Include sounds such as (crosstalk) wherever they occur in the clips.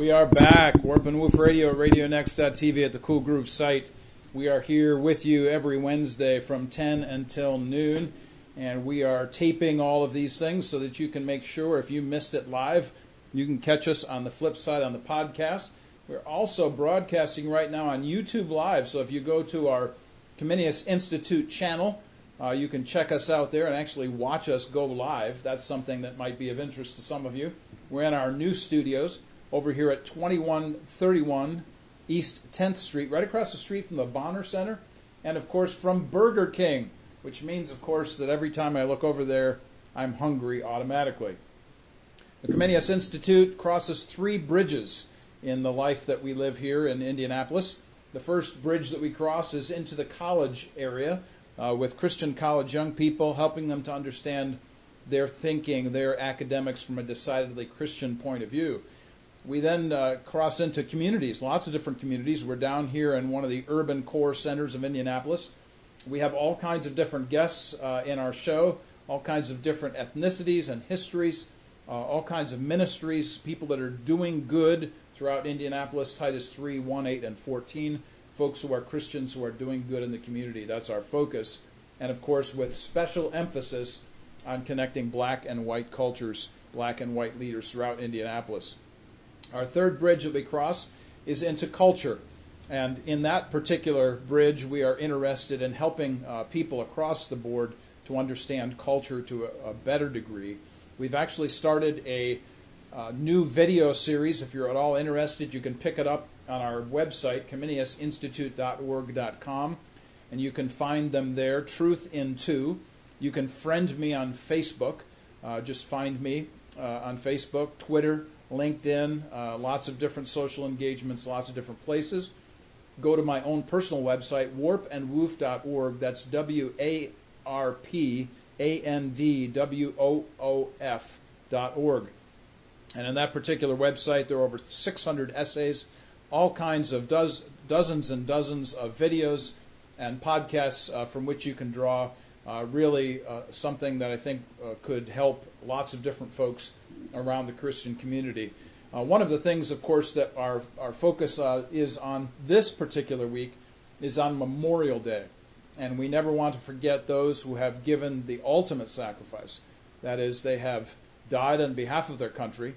We are back. Warp and Woof Radio RadioNext.tv at the Cool Groove site. We are here with you every Wednesday from 10 until noon, and we are taping all of these things so that you can make sure if you missed it live, you can catch us on the flip side on the podcast. We're also broadcasting right now on YouTube Live, so if you go to our Comenius Institute channel, uh, you can check us out there and actually watch us go live. That's something that might be of interest to some of you. We're in our new studios over here at 2131 East 10th Street, right across the street from the Bonner Center, and of course from Burger King, which means, of course, that every time I look over there, I'm hungry automatically. The Comenius Institute crosses three bridges in the life that we live here in Indianapolis. The first bridge that we cross is into the college area uh, with Christian college young people, helping them to understand their thinking, their academics from a decidedly Christian point of view. We then uh, cross into communities, lots of different communities. We're down here in one of the urban core centers of Indianapolis. We have all kinds of different guests uh, in our show, all kinds of different ethnicities and histories, uh, all kinds of ministries, people that are doing good throughout Indianapolis, Titus 3, 1, 8, and 14. Folks who are Christians who are doing good in the community. That's our focus. And of course, with special emphasis on connecting black and white cultures, black and white leaders throughout Indianapolis. Our third bridge that we cross is into culture. And in that particular bridge, we are interested in helping uh, people across the board to understand culture to a, a better degree. We've actually started a uh, new video series. If you're at all interested, you can pick it up on our website, comeniusinstitute.org.com, and you can find them there, Truth in Two. You can friend me on Facebook. Uh, just find me uh, on Facebook, Twitter, LinkedIn, uh, lots of different social engagements, lots of different places. Go to my own personal website, warpandwoof.org. That's W A R P A N D W O O F.org. And in that particular website, there are over 600 essays, all kinds of does, dozens and dozens of videos and podcasts uh, from which you can draw. Uh, really, uh, something that I think uh, could help lots of different folks around the Christian community. Uh, one of the things, of course, that our, our focus uh, is on this particular week is on Memorial Day. And we never want to forget those who have given the ultimate sacrifice. That is, they have died on behalf of their country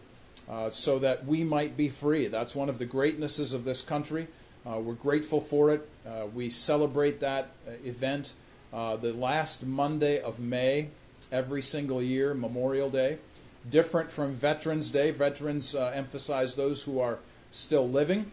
uh, so that we might be free. That's one of the greatnesses of this country. Uh, we're grateful for it. Uh, we celebrate that uh, event the last Monday of May every single year, Memorial Day different from Veterans Day. Veterans uh, emphasize those who are still living,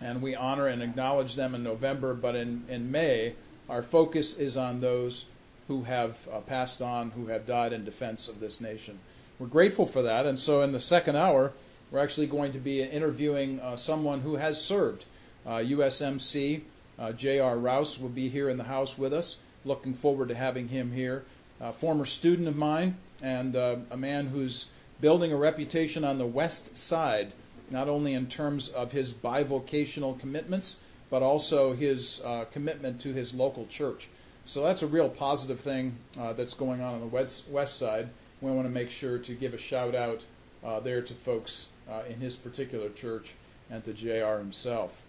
and we honor and acknowledge them in November. But in, in May, our focus is on those who have uh, passed on, who have died in defense of this nation. We're grateful for that, and so in the second hour, we're actually going to be interviewing uh, someone who has served. USMC uh, J.R. Rouse will be here in the house with us. Looking forward to having him here. A former student of mine, and uh, a man who's building a reputation on the west side, not only in terms of his bivocational commitments, but also his uh, commitment to his local church. So that's a real positive thing uh, that's going on on the west, west side. We want to make sure to give a shout out uh, there to folks uh, in his particular church and to JR himself.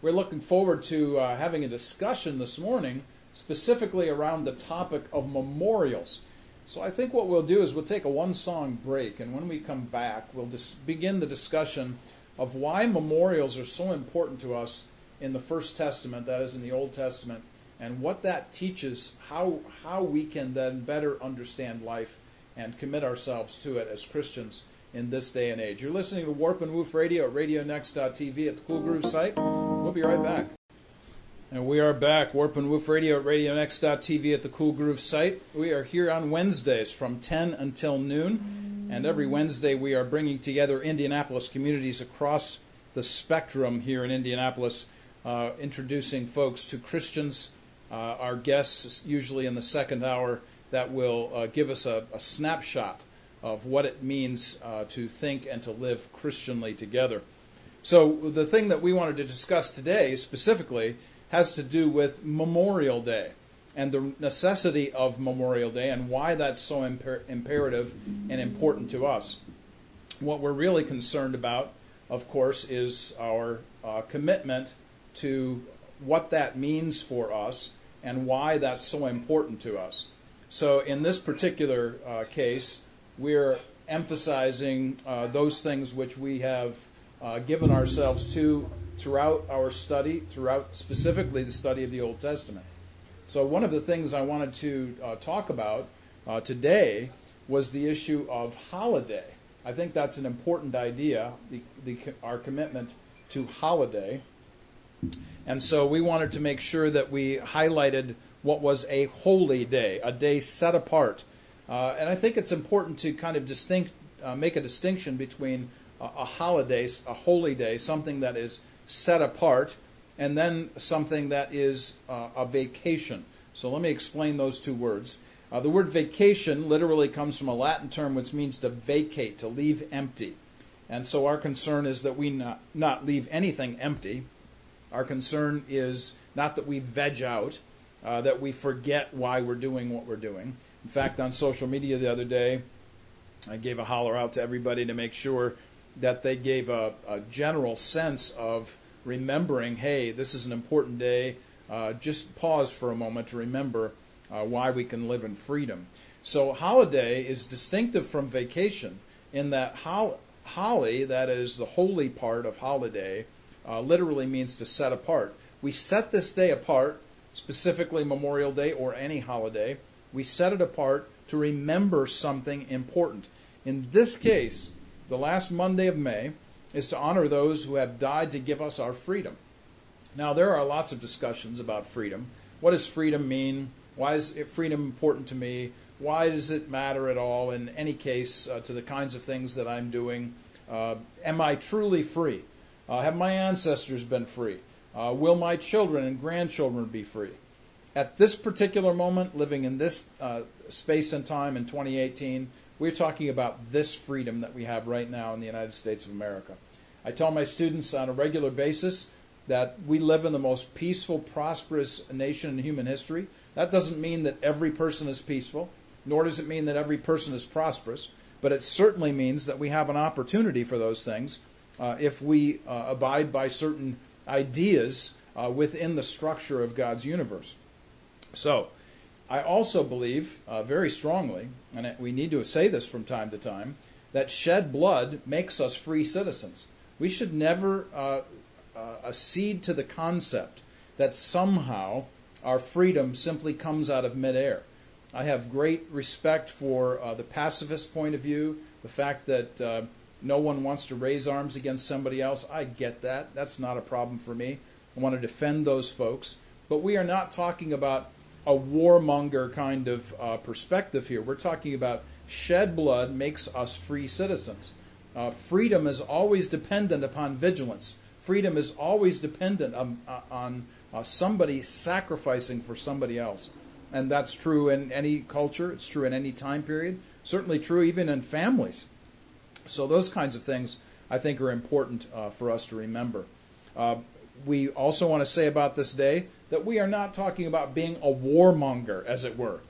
We're looking forward to uh, having a discussion this morning specifically around the topic of memorials. So I think what we'll do is we'll take a one song break, and when we come back, we'll dis- begin the discussion of why memorials are so important to us in the First Testament, that is, in the Old Testament, and what that teaches, how, how we can then better understand life and commit ourselves to it as Christians in this day and age. You're listening to Warp and Woof Radio at RadioNext.tv at the Cool Groove site. We'll be right back. And we are back, Warp and Woof Radio at RadioNext.tv at the Cool Groove site. We are here on Wednesdays from 10 until noon. And every Wednesday we are bringing together Indianapolis communities across the spectrum here in Indianapolis, uh, introducing folks to Christians. Uh, our guests, usually in the second hour, that will uh, give us a, a, snapshot of what it means uh, to think and to live Christianly together. So, the thing that we wanted to discuss today specifically has to do with Memorial Day and the necessity of Memorial Day and why that's so imper- imperative and important to us. What we're really concerned about of course, is our uh, commitment to what that means for us and why that's so important to us. So, in this particular uh, case, we're emphasizing uh, those things which we have uh, given ourselves to throughout our study, throughout specifically the study of the Old Testament. So, one of the things I wanted to uh, talk about uh, today was the issue of holiday. I think that's an important idea, the, the, our commitment to holiday. And so we wanted to make sure that we highlighted what was a holy day, a day set apart. Uh, and I think it's important to kind of distinct, uh, make a distinction between a, a holiday, a holy day, something that is set apart, and then something that is uh, a vacation. So let me explain those two words. Uh, the word vacation literally comes from a Latin term which means to vacate, to leave empty. And so our concern is that we not, not leave anything empty. Our concern is not that we veg out, uh, that we forget why we're doing what we're doing. In fact, on social media the other day, I gave a holler out to everybody to make sure that they gave a, a general sense of remembering hey, this is an important day. Uh, just pause for a moment to remember uh, why we can live in freedom. So, holiday is distinctive from vacation in that hol- holly, that is the holy part of holiday, uh, literally means to set apart. We set this day apart, specifically Memorial Day or any holiday. We set it apart to remember something important. In this case, the last Monday of May is to honor those who have died to give us our freedom. Now, there are lots of discussions about freedom. What does freedom mean? Why is freedom important to me? Why does it matter at all in any case uh, to the kinds of things that I'm doing? Uh, am I truly free? Uh, have my ancestors been free? Uh, will my children and grandchildren be free? At this particular moment, living in this uh, space and time in 2018, we're talking about this freedom that we have right now in the United States of America. I tell my students on a regular basis that we live in the most peaceful, prosperous nation in human history. That doesn't mean that every person is peaceful, nor does it mean that every person is prosperous, but it certainly means that we have an opportunity for those things uh, if we uh, abide by certain ideas uh, within the structure of God's universe. So, I also believe uh, very strongly, and we need to say this from time to time, that shed blood makes us free citizens. We should never uh, uh, accede to the concept that somehow our freedom simply comes out of midair. I have great respect for uh, the pacifist point of view, the fact that uh, no one wants to raise arms against somebody else. I get that. That's not a problem for me. I want to defend those folks. But we are not talking about a warmonger kind of uh, perspective here. We're talking about shed blood makes us free citizens. Uh, freedom is always dependent upon vigilance. Freedom is always dependent on, uh, on uh, somebody sacrificing for somebody else. And that's true in any culture, it's true in any time period, certainly true even in families. So, those kinds of things I think are important uh, for us to remember. Uh, we also want to say about this day that we are not talking about being a warmonger, as it were,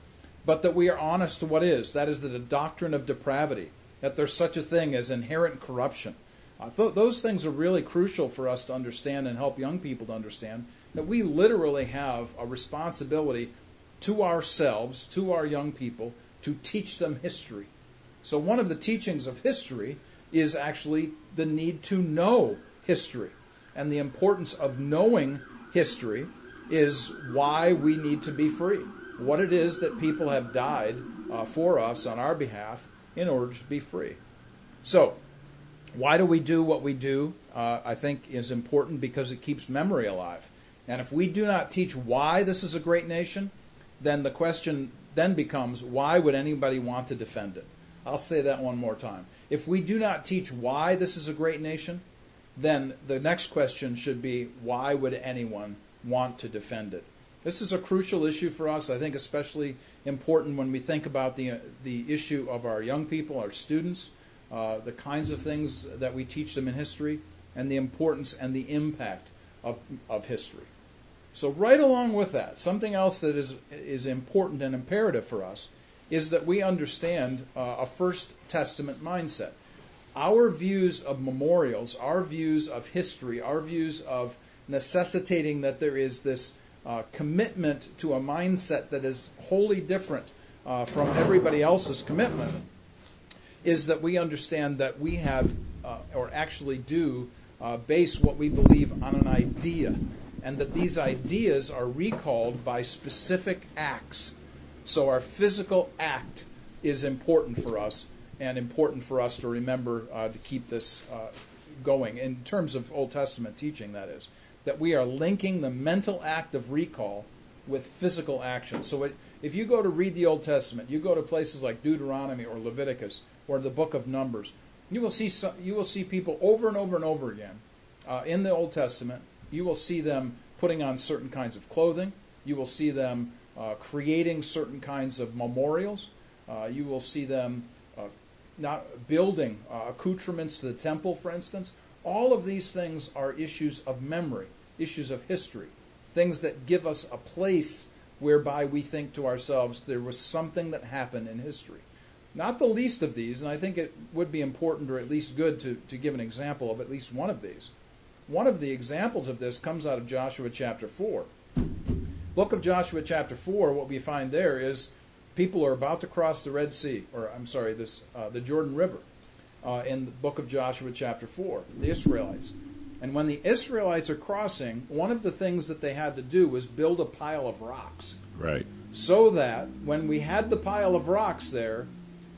but that we are honest to what is. That is the doctrine of depravity, that there's such a thing as inherent corruption. Uh, th- those things are really crucial for us to understand and help young people to understand that we literally have a responsibility to ourselves, to our young people, to teach them history. So, one of the teachings of history is actually the need to know history. And the importance of knowing history is why we need to be free. What it is that people have died uh, for us on our behalf in order to be free. So, why do we do what we do? Uh, I think is important because it keeps memory alive. And if we do not teach why this is a great nation, then the question then becomes why would anybody want to defend it? I'll say that one more time. If we do not teach why this is a great nation, then the next question should be why would anyone want to defend it? This is a crucial issue for us. I think especially important when we think about the the issue of our young people, our students, uh, the kinds of things that we teach them in history, and the importance and the impact of of history. So right along with that, something else that is is important and imperative for us is that we understand uh, a First Testament mindset. our views of memorials, our views of history, our views of necessitating that there is this uh, commitment to a mindset that is wholly different uh, from everybody else's commitment, is that we understand that we have, uh, or actually do, uh, base what we believe on an idea, and that these ideas are recalled by specific acts. So our physical act is important for us, and important for us to remember uh, to keep this uh, going in terms of Old Testament teaching. That is that we are linking the mental act of recall with physical action. So it, if you go to read the Old Testament, you go to places like Deuteronomy or Leviticus or the Book of Numbers, you will see some, you will see people over and over and over again uh, in the Old Testament. You will see them putting on certain kinds of clothing. You will see them uh, creating certain kinds of memorials. Uh, you will see them uh, not building uh, accoutrements to the temple, for instance. All of these things are issues of memory, issues of history, things that give us a place whereby we think to ourselves there was something that happened in history. Not the least of these, and I think it would be important or at least good to, to give an example of at least one of these. One of the examples of this comes out of Joshua chapter 4. Book of Joshua chapter 4, what we find there is people are about to cross the Red Sea, or I'm sorry, this uh, the Jordan River uh, in the book of Joshua, chapter 4, the Israelites. And when the Israelites are crossing, one of the things that they had to do was build a pile of rocks. Right. So that when we had the pile of rocks there,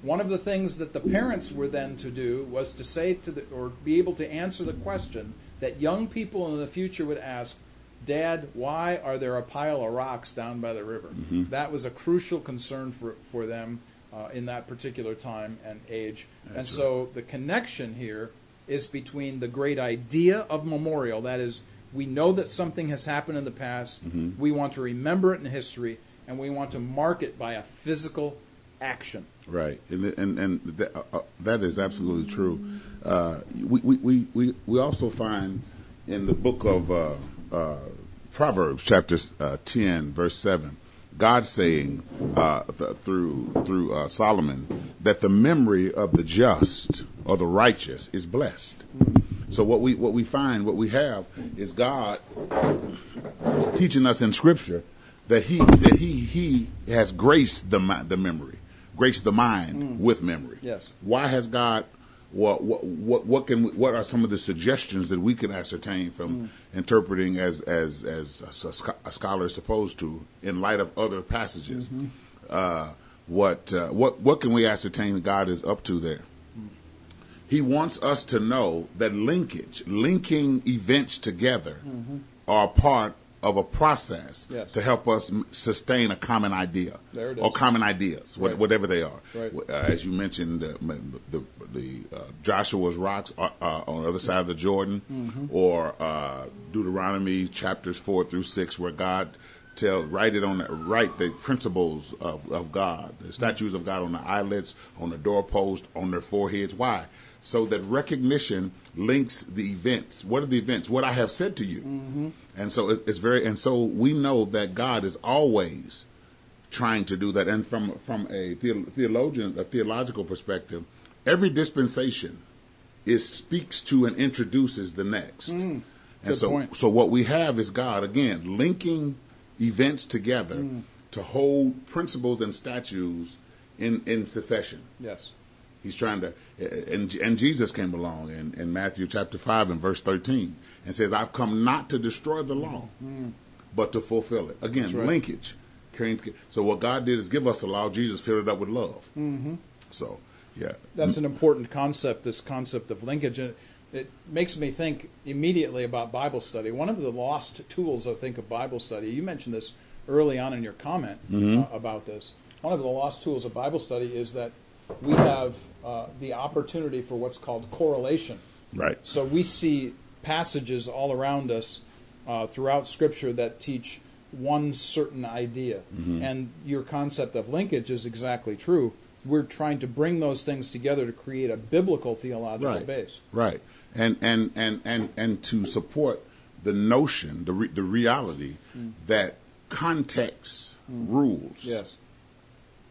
one of the things that the parents were then to do was to say to the, or be able to answer the question that young people in the future would ask, Dad, why are there a pile of rocks down by the river? Mm-hmm. That was a crucial concern for, for them uh, in that particular time and age. That's and so the connection here is between the great idea of memorial, that is, we know that something has happened in the past, Mhm. we want to remember it in history, and we want to mark it by a physical action. Right, and and, and th- uh, uh, that is absolutely true. Uh, we, we, we, we also find in the book of uh, uh, Proverbs, chapter uh, ten, verse seven, God saying uh, th- through through uh, Solomon that the memory of the just or the righteous is blessed. So what we what we find, what we have, is God teaching us in Scripture that he that he he has graced the the memory, graced the mind with memory. Yes. Why has God? What what what can we, what are some of the suggestions that we can ascertain from interpreting as as as a, a scholar is supposed to in light of other passages? Uh, what uh, what what can we ascertain that God is up to there? He wants us to know that linkage, linking events together, are part of a process Yes. to help us sustain a common idea or common ideas, Right. whatever they are. Right. Uh, as you mentioned, uh, the, the uh, Joshua's rocks uh, on the other side of the Jordan, Mm-hmm. or uh, Deuteronomy chapters four through six, where God tells write it on the write the principles of, of God, the statues of God on the eyelids, on the doorpost, on their foreheads. Why? So that recognition links the events. What are the events? What I have said to you. Mm-hmm. And so it's very, and so we know that God is always trying to do that. And from from a theologian, a theological perspective, every dispensation is speaks to and introduces the next. Mm, and so, point. so what we have is God again linking events together mm. to hold principles and statues in in succession. Yes. He's trying to, and, and Jesus came along in, in Matthew chapter 5 and verse 13 and says, I've come not to destroy the law, but to fulfill it. Again, right. linkage. So what God did is give us the law. Jesus filled it up with love. Mm-hmm. So, yeah. That's an important concept, this concept of linkage. And it makes me think immediately about Bible study. One of the lost tools, I think, of Bible study, you mentioned this early on in your comment uh, about this. One of the lost tools of Bible study is that we have uh, the opportunity for what's called correlation. Right. So we see passages all around us uh, throughout Scripture that teach one certain idea. And your concept of linkage is exactly true. We're trying to bring those things together to create a biblical theological Right. base. Right. And, and, and, and, and to support the notion, the, re, the reality that context rules. Yes.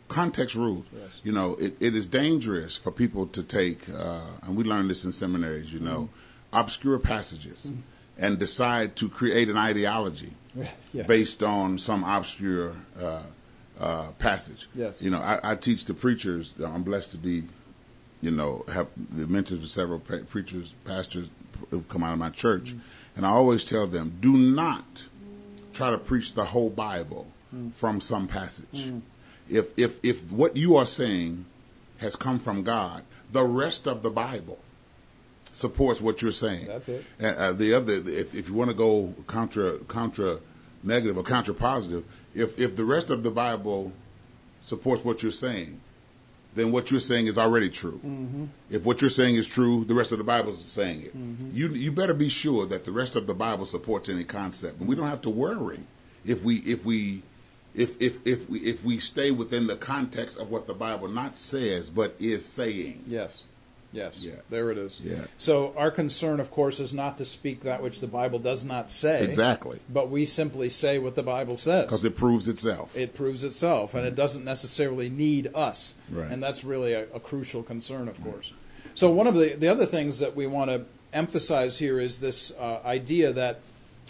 Context rules. Yes. You know, it, it is dangerous for people to take, uh, and we learn this in seminaries. You know, Mm-hmm. obscure passages and decide to create an ideology Yes. based on some obscure uh, uh, passage. Yes. You know, I, I teach the preachers. I'm blessed to be, you know, have the mentors of several pa- preachers, pastors who've come out of my church, Mm-hmm. and I always tell them, do not try to preach the whole Bible Mm. from some passage. If if if what you are saying has come from God, the rest of the Bible supports what you're saying. That's it. Uh, uh, the other, if, if you want to go contra contra negative or contra positive, if if the rest of the Bible supports what you're saying, then what you're saying is already true. Mm-hmm. If what you're saying is true, the rest of the Bible is saying it. You you better be sure that the rest of the Bible supports any concept, and we don't have to worry if we if we. If, if, if we if we stay within the context of what the Bible not says but is saying, Yes. Yes. Yeah. There it is. Yeah. So our concern, of course, is not to speak that which the Bible does not say. exactly, But we simply say what the Bible says. because it proves itself. it proves itself, and it doesn't necessarily need us. Right. And that's really a, a crucial concern, of course. So one of the, the other things that we want to emphasize here is this uh, idea that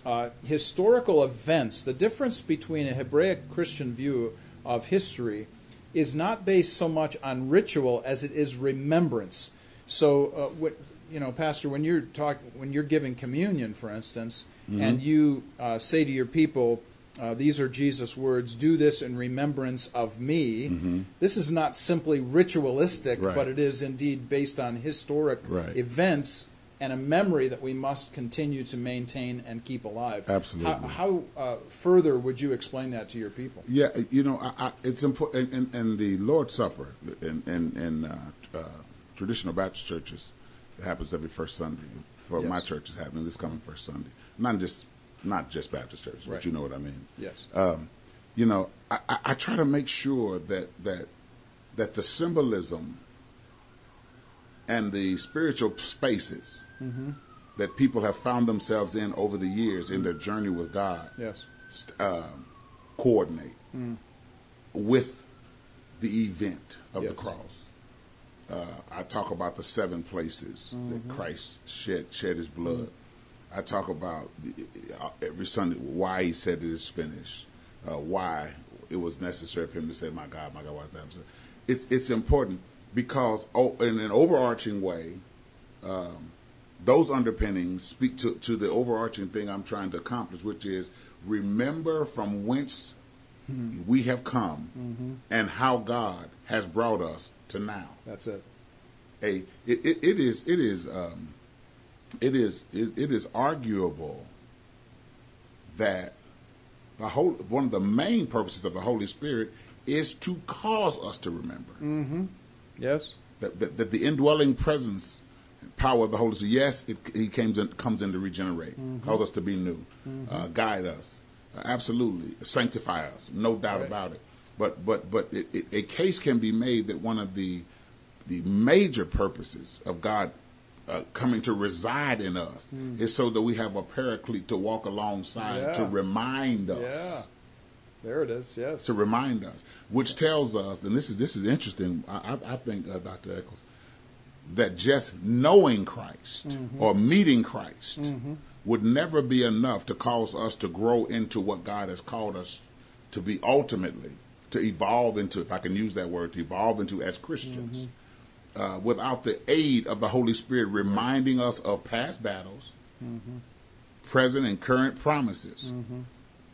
uh, historical events, the difference between a Hebraic Christian view of history, is not based so much on ritual as it is remembrance. So, uh, what, you know, Pastor, when you're talk, when you're giving communion, for instance, and you uh, say to your people, uh, "These are Jesus' words. Do this in remembrance of me." This is not simply ritualistic, Right. but it is indeed based on historic Right. events and a memory that we must continue to maintain and keep alive. Absolutely. How, how uh, further would you explain that to your people? Yeah, you know, I, I, it's important. And, and, the Lord's Supper in, in, in uh, uh, traditional Baptist churches, it happens every first Sunday. For Yes. my church, it's happening this coming first Sunday. Not just not just Baptist churches, Right. but you know what I mean. Yes. Um, you know, I, I, I try to make sure that that that the symbolism and the spiritual spaces Mm-hmm. that people have found themselves in over the years in their journey with God Yes. um, coordinate Mm. with the event of Yes. the cross. Uh, I talk about the seven places Mm-hmm. that Christ shed shed His blood. I talk about the, uh, every Sunday why He said it is finished, uh, why it was necessary for Him to say, "My God, my God, why is that?" It's it's important because oh, in an overarching way, um, those underpinnings speak to, to the overarching thing I'm trying to accomplish, which is remember from whence we have come and how God has brought us to now. That's it. A it, it, it is it is um, it is it, it is arguable that the whole one of the main purposes of the Holy Spirit is to cause us to remember Mm-hmm. Yes. that, that, that the indwelling presence and power of the Holy Spirit, yes, it, he comes in, comes in to regenerate, cause us to be new, uh, guide us, uh, absolutely, sanctify us, no doubt Right. about it. But but but it, it, a case can be made that one of the the major purposes of God uh, coming to reside in us is so that we have a paraclete to walk alongside to remind us Yeah. There it is. Yes. to remind us, which tells us, and this is this is interesting. I, I, I think, uh, Dr. Eccles, that just knowing Christ mm-hmm. or meeting Christ mm-hmm. would never be enough to cause us to grow into what God has called us to be ultimately, to evolve into, if I can use that word, to evolve into as Christians. Mm-hmm. Uh, without the aid of the Holy Spirit reminding us of past battles, present and current promises,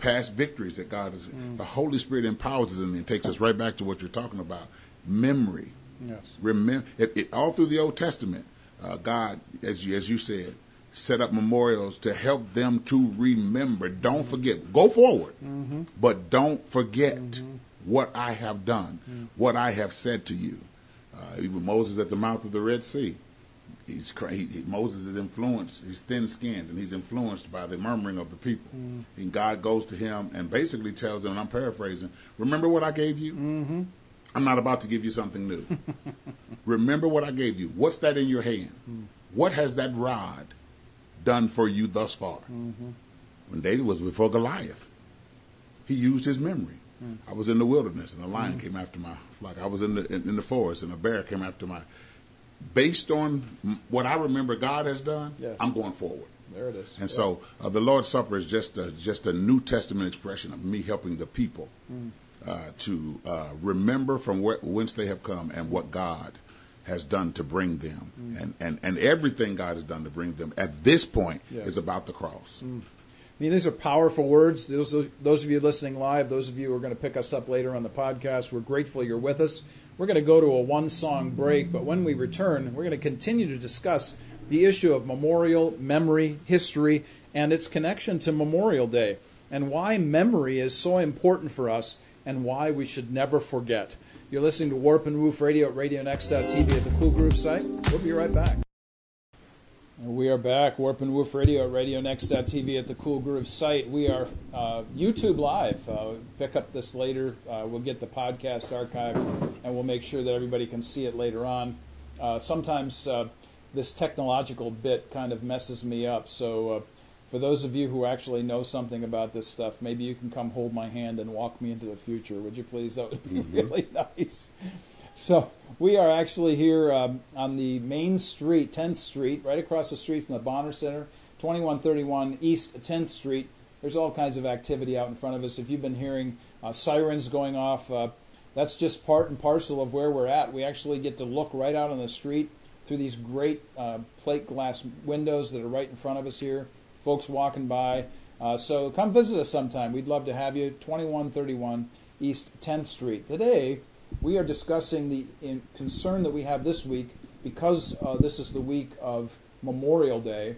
past victories that God has. Mm. The Holy Spirit empowers us and takes us right back to what you're talking about memory. Yes. Remember, it, it, all through the Old Testament, uh, God, as you, as you said, set up memorials to help them to remember. Don't mm-hmm. forget. Go forward, mm-hmm. but don't forget mm-hmm. what I have done, mm. what I have said to you. Uh, even Moses at the mouth of the Red Sea. He's cra- he, he- Moses is influenced. He's thin-skinned, and he's influenced by the murmuring of the people. Mm-hmm. And God goes to him and basically tells him, and I'm paraphrasing, "Remember what I gave you? Mm-hmm. I'm not about to give you something new. (laughs) Remember what I gave you. What's that in your hand? Mm-hmm. What has that rod done for you thus far?" Mm-hmm. When David was before Goliath, he used his memory. Mm. I was in the wilderness and a lion came after my flock. I was in the in, in the forest and a bear came after my. Based on what I remember God has done, Yes. I'm going forward. There it is. And so uh, the Lord's Supper is just a, just a New Testament expression of me helping the people uh, to uh, remember from where, whence they have come and what God has done to bring them. And, and, and everything God has done to bring them at this point Yes. is about the cross. I mean, these are powerful words. Those, those of you listening live, those of you who are going to pick us up later on the podcast, we're grateful you're with us. We're going to go to a one song break, but when we return, we're going to continue to discuss the issue of memorial, memory, history, and its connection to Memorial Day, and why memory is so important for us and why we should never forget. You're listening to Warp and Woof Radio at RadioNext.tv at the Cool Groove site. We'll be right back. We are back, Warp and Woof Radio at RadioNext.tv at the Cool Groove site. We are uh, YouTube Live. Uh, pick up this later. Uh, we'll get the podcast archive, and we'll make sure that everybody can see it later on. Uh, sometimes uh, this technological bit kind of messes me up, so uh, for those of you who actually know something about this stuff, maybe you can come hold my hand and walk me into the future, would you please? That would be really (laughs) nice. So we are actually here um, on the main street, 10th Street, right across the street from the Bonner Center, 2131 East 10th Street. There's all kinds of activity out in front of us. If you've been hearing uh, sirens going off, uh, that's just part and parcel of where we're at. We actually get to look right out on the street through these great uh, plate glass windows that are right in front of us here. Folks walking by. Uh, so come visit us sometime. We'd love to have you. 2131 East 10th Street. Today, we are discussing the concern that we have this week because uh, this is the week of Memorial Day.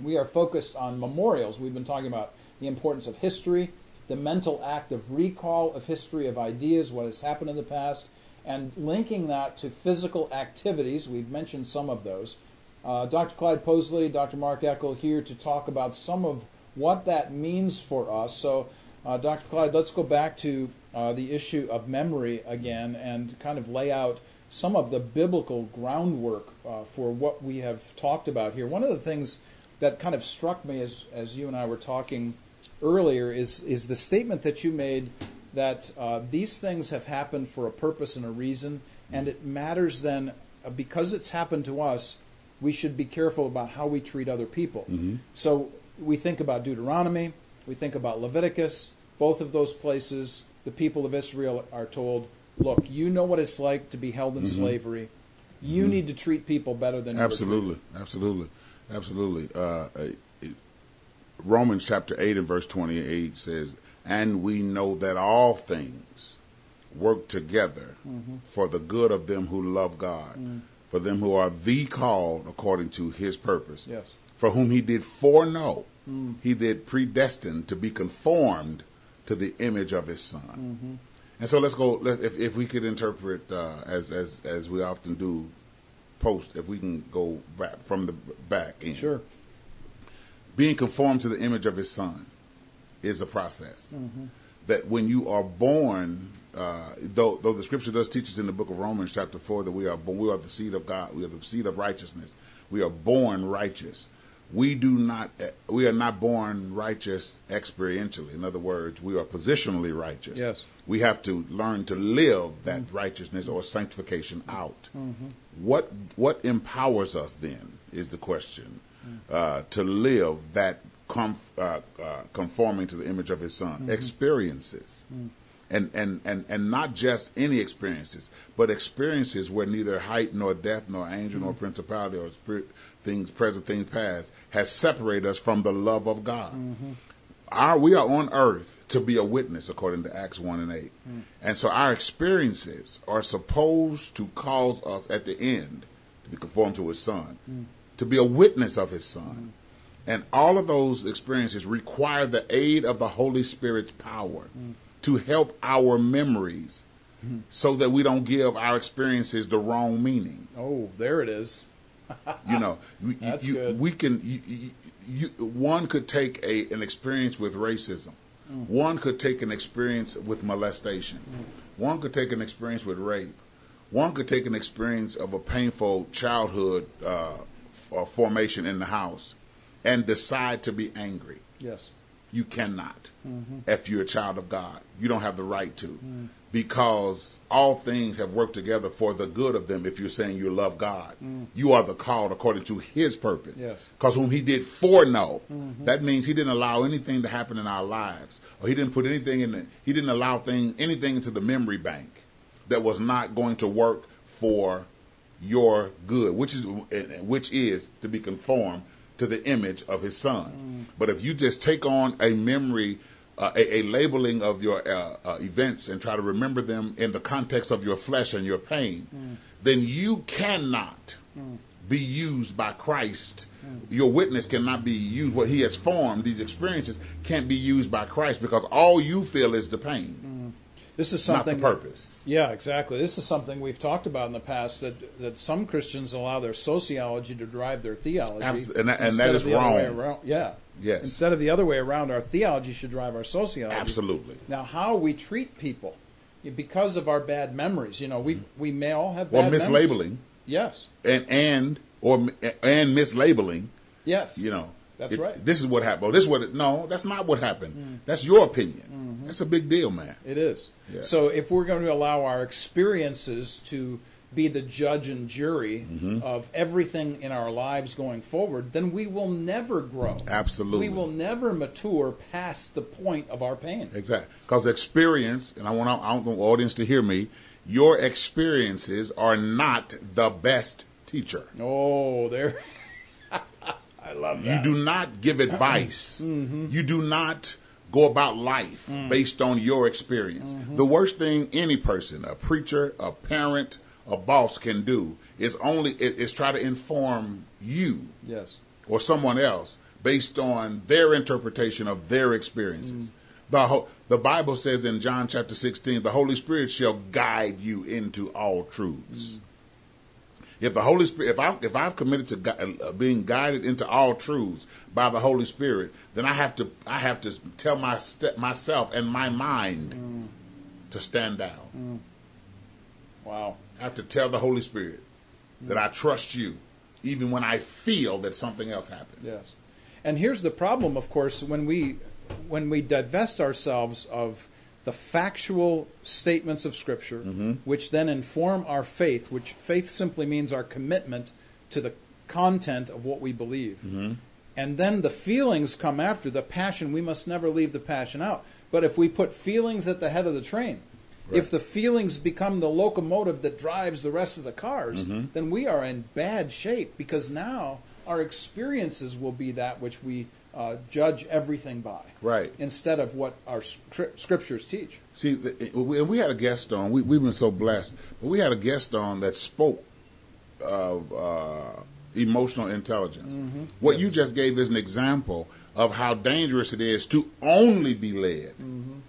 We are focused on memorials. We've been talking about the importance of history, the mental act of recall of history, of ideas, what has happened in the past, and linking that to physical activities. We've mentioned some of those. Uh, Dr. Clyde Posley, Dr. Mark Eckel here to talk about some of what that means for us. So, uh, Dr. Clyde, let's go back to uh, the issue of memory again and kind of lay out some of the biblical groundwork uh, for what we have talked about here. One of the things that kind of struck me as, as you and I were talking earlier is, is the statement that you made that uh, these things have happened for a purpose and a reason, and it matters then, uh, because it's happened to us, we should be careful about how we treat other people. So we think about Deuteronomy, we think about Leviticus, both of those places, the people of Israel are told, look, you know what it's like to be held in mm-hmm. slavery. You mm-hmm. need to treat people better than you. Absolutely, absolutely, absolutely. Uh, uh, it, Romans chapter 8 and verse 28 says, And we know that all things work together mm-hmm. for the good of them who love God, mm. for them who are the called according to his purpose. Yes. For whom he did foreknow, mm. he did predestine to be conformed to the image of his son. And so let's go. Let, if if we could interpret uh, as as as we often do, post. If we can go back from the back end. Sure. Being conformed to the image of his son is a process. That when you are born, uh, though though the scripture does teach us in the book of Romans chapter four that we are born, we are the seed of God, we are the seed of righteousness. We are born righteous. We do not we are not born righteous experientially. In other words, we are positionally righteous. Yes. We have to learn to live that righteousness or sanctification out. What what empowers us then is the question uh, to live that com- uh, uh, conforming to the image of His Son. Experiences, and, and and and not just any experiences, but experiences where neither height nor depth nor angel nor principality or spirit things present things past has separated us from the love of God. Mm-hmm. Our we are on earth to be a witness according to acts 1 and 8 mm. and so our experiences are supposed to cause us at the end to be conformed to his son mm. to be a witness of his son. Mm. And all of those experiences require the aid of the holy spirit's power to help our memories so that we don't give our experiences the wrong meaning. Oh, there it is. You know, you, That's you, good. we can. You, one could take a an experience with racism. Mm. One could take an experience with molestation. One could take an experience with rape. One could take an experience of a painful childhood uh, uh, formation in the house, and decide to be angry. Yes. you cannot. If you're a child of God, you don't have the right to, because all things have worked together for the good of them. If you're saying you love God, mm. you are the called according to His purpose. Yes. Because whom He did foreknow, mm-hmm. that means He didn't allow anything to happen in our lives, or He didn't put anything in. The, he didn't allow thing anything into the memory bank that was not going to work for your good, which is which is to be conformed to the image of His Son. Mm. But if you just take on a memory, uh, a, a labeling of your uh, uh, events and try to remember them in the context of your flesh and your pain, then you cannot be used by Christ. Your witness cannot be used. What He has formed, these experiences, can't be used by Christ because all you feel is the pain, This is not the something. purpose. Yeah, exactly. This is something we've talked about in the past that, that some Christians allow their sociology to drive their theology. Abs- and that- and that of the other way wrong. around. Yeah. Yes. Instead of the other way around, our theology should drive our sociology. Absolutely. Now, how we treat people, because of our bad memories, you know, we mm-hmm. we may all have Or bad memories. mislabeling. Yes. and and or and mislabeling. Yes. You know, That's right. Mm. This is what happened. Oh, this is what it, no, that's not what happened. That's your opinion. Mm-hmm. That's a big deal, man. It is. Yeah. So if we're going to allow our experiences to be the judge and jury Mm-hmm. of everything in our lives going forward, then we will never grow. Absolutely. We will never mature past the point of our pain. Exactly. Because experience, and I want I want the audience to hear me. Your experiences are not the best teacher. Oh, there. (laughs) I love You do not give advice. Mm-hmm. You do not go about life Mm. based on your experience. Mm-hmm. The worst thing any person, a preacher, a parent, a boss can do is only is, try to inform you Yes. or someone else based on their interpretation of their experiences. The ho- the Bible says in John chapter 16, the Holy Spirit shall guide you into all truths. If the Holy Spirit, if I if I've committed to gui- uh, being guided into all truths by the Holy Spirit, then I have to I have to tell my st- myself and my mind to stand down. Wow. I have to tell the Holy Spirit that I trust you, even when I feel that something else happened. Yes. And here's the problem, of course, when we when we divest ourselves of the factual statements of Scripture, mm-hmm. which then inform our faith, which faith simply means our commitment to the content of what we believe. Mm-hmm. And then the feelings come after the passion. We must never leave the passion out. But if we put feelings at the head of the train, if the feelings become the locomotive that drives the rest of the cars, mm-hmm. then we are in bad shape because now our experiences will be that which we uh, judge everything by. Right. Instead of what our scri- scriptures teach. See, we, and we had a guest on. We, we've been so blessed, but we had a guest on that spoke of uh, emotional intelligence. What you just gave is an example of how dangerous it is to only be led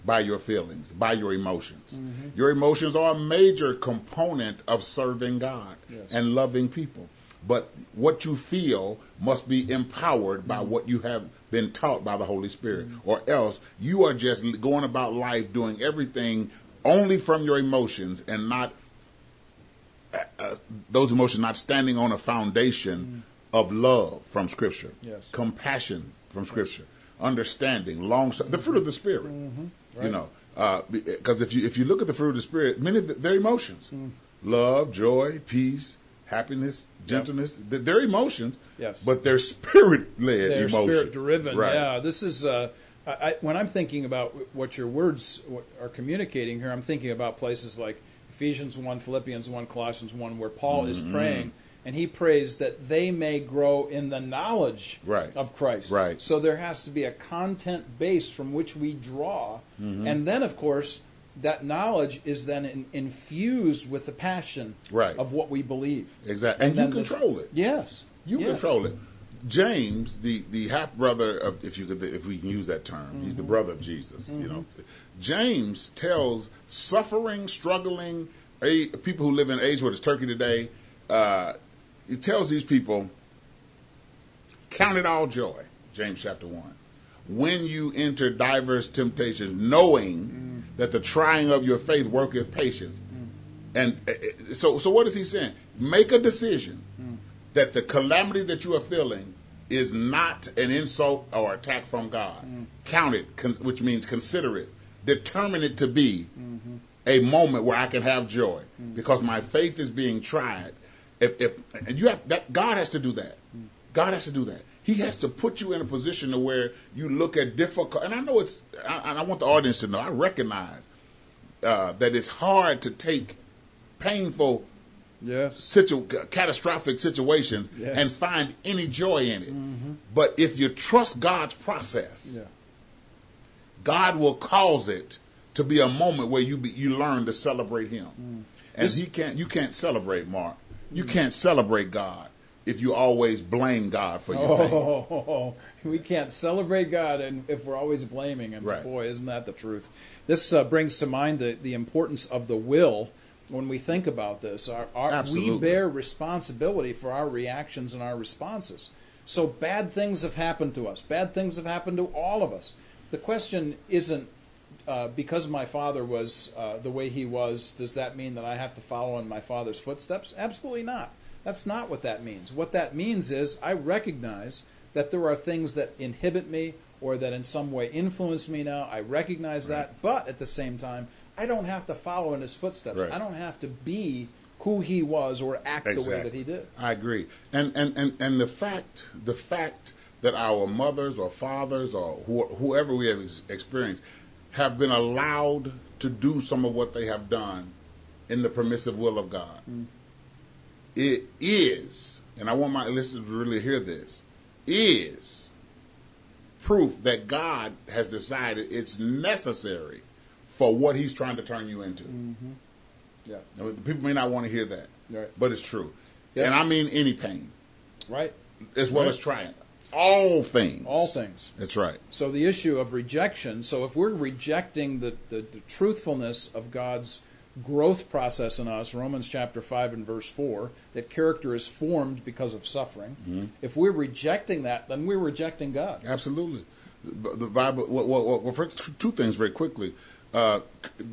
by your feelings, by your emotions. Your emotions are a major component of serving God Yes. and loving people. But what you feel must be empowered by mm. what you have been taught by the Holy Spirit, mm. or else you are just going about life doing everything only from your emotions and not uh, uh those emotions not standing on a foundation mm. of love from Scripture, Yes. compassion from Scripture, understanding, long su- the fruit of the Spirit. Mm-hmm. You Right. know, uh, because if you if you look at the fruit of the Spirit, many of the, they're emotions: love, joy, peace, happiness, gentleness. They're, they're emotions, Yes. but they're spirit led (laughs) They're emotions. spirit driven. Right. Yeah, this is uh, I, when I'm thinking about what your words are communicating here. I'm thinking about places like Ephesians one, Philippians one, Colossians one, where Paul is Mm-hmm. praying and he prays that they may grow in the knowledge Right. of Christ. Right. So there has to be a content base from which we draw, Mm-hmm. and then of course. That knowledge is then in, infused with the passion Right. of what we believe. Exactly, and, then you this- control it. Yes, You yes. control it. James, the, the half brother of, if you could, if we can use that term, he's the mm-hmm. brother of Jesus. You know, mm-hmm. James tells suffering, struggling a, people who live in age where it's Turkey today. Uh, he tells these people, "Count it all joy." James chapter one. When you enter diverse temptations, knowing mm-hmm. That the trying of your faith worketh patience, mm. and uh, uh, so, so what is he saying? Make a decision mm. that the calamity that you are feeling is not an insult or attack from God. Mm. Count it, which means consider it. Determine it to be mm-hmm. a moment where I can have joy because my faith is being tried. If, if and you have that, God has to do that. God has to do that. He has to put you in a position to where you look at difficult. And I know it's. I, and I want the audience to know. I recognize uh, that it's hard to take painful Yes. situ- catastrophic situations Yes. and find any joy in it. Mm-hmm. But if you trust God's process, Yeah. God will cause it to be a moment where you be, you learn to celebrate Him. Mm. And This- He can't. You can't celebrate Mark. You mm. can't celebrate God if you always blame God for your pain. Oh, (laughs) we can't celebrate God and if we're always blaming Him. Right. Boy, isn't that the truth? This uh, brings to mind the, the importance of the will when we think about this. Our, our, we bear responsibility for our reactions and our responses. So bad things have happened to us. Bad things have happened to all of us. The question isn't uh, because my father was uh, the way he was, does that mean that I have to follow in my father's footsteps? Absolutely not. That's not what that means. What that means is I recognize that there are things that inhibit me or that in some way influence me now. I recognize that, but at the same time, I don't have to follow in his footsteps. Right. I don't have to be who he was or act the way that he did. I agree. And and, and, and the fact the fact that our mothers or fathers or who, whoever we have ex- experienced have been allowed to do some of what they have done in the permissive will of God. Mm. It is, and I want my listeners to really hear this, is proof that God has decided it's necessary for what he's trying to turn you into. Mm-hmm. Yeah. Now, people may not want to hear that, Right. but it's true. Yeah. And I mean any pain, Right? as well Right. as triumph. All things. All things. That's right. So the issue of rejection. So if we're rejecting the, the, the truthfulness of God's growth process in us, Romans chapter five and verse four, that character is formed because of suffering. Mm-hmm. If we're rejecting that, then we're rejecting God. Absolutely. The, Bible, well, well, well, first, two things very quickly. Uh,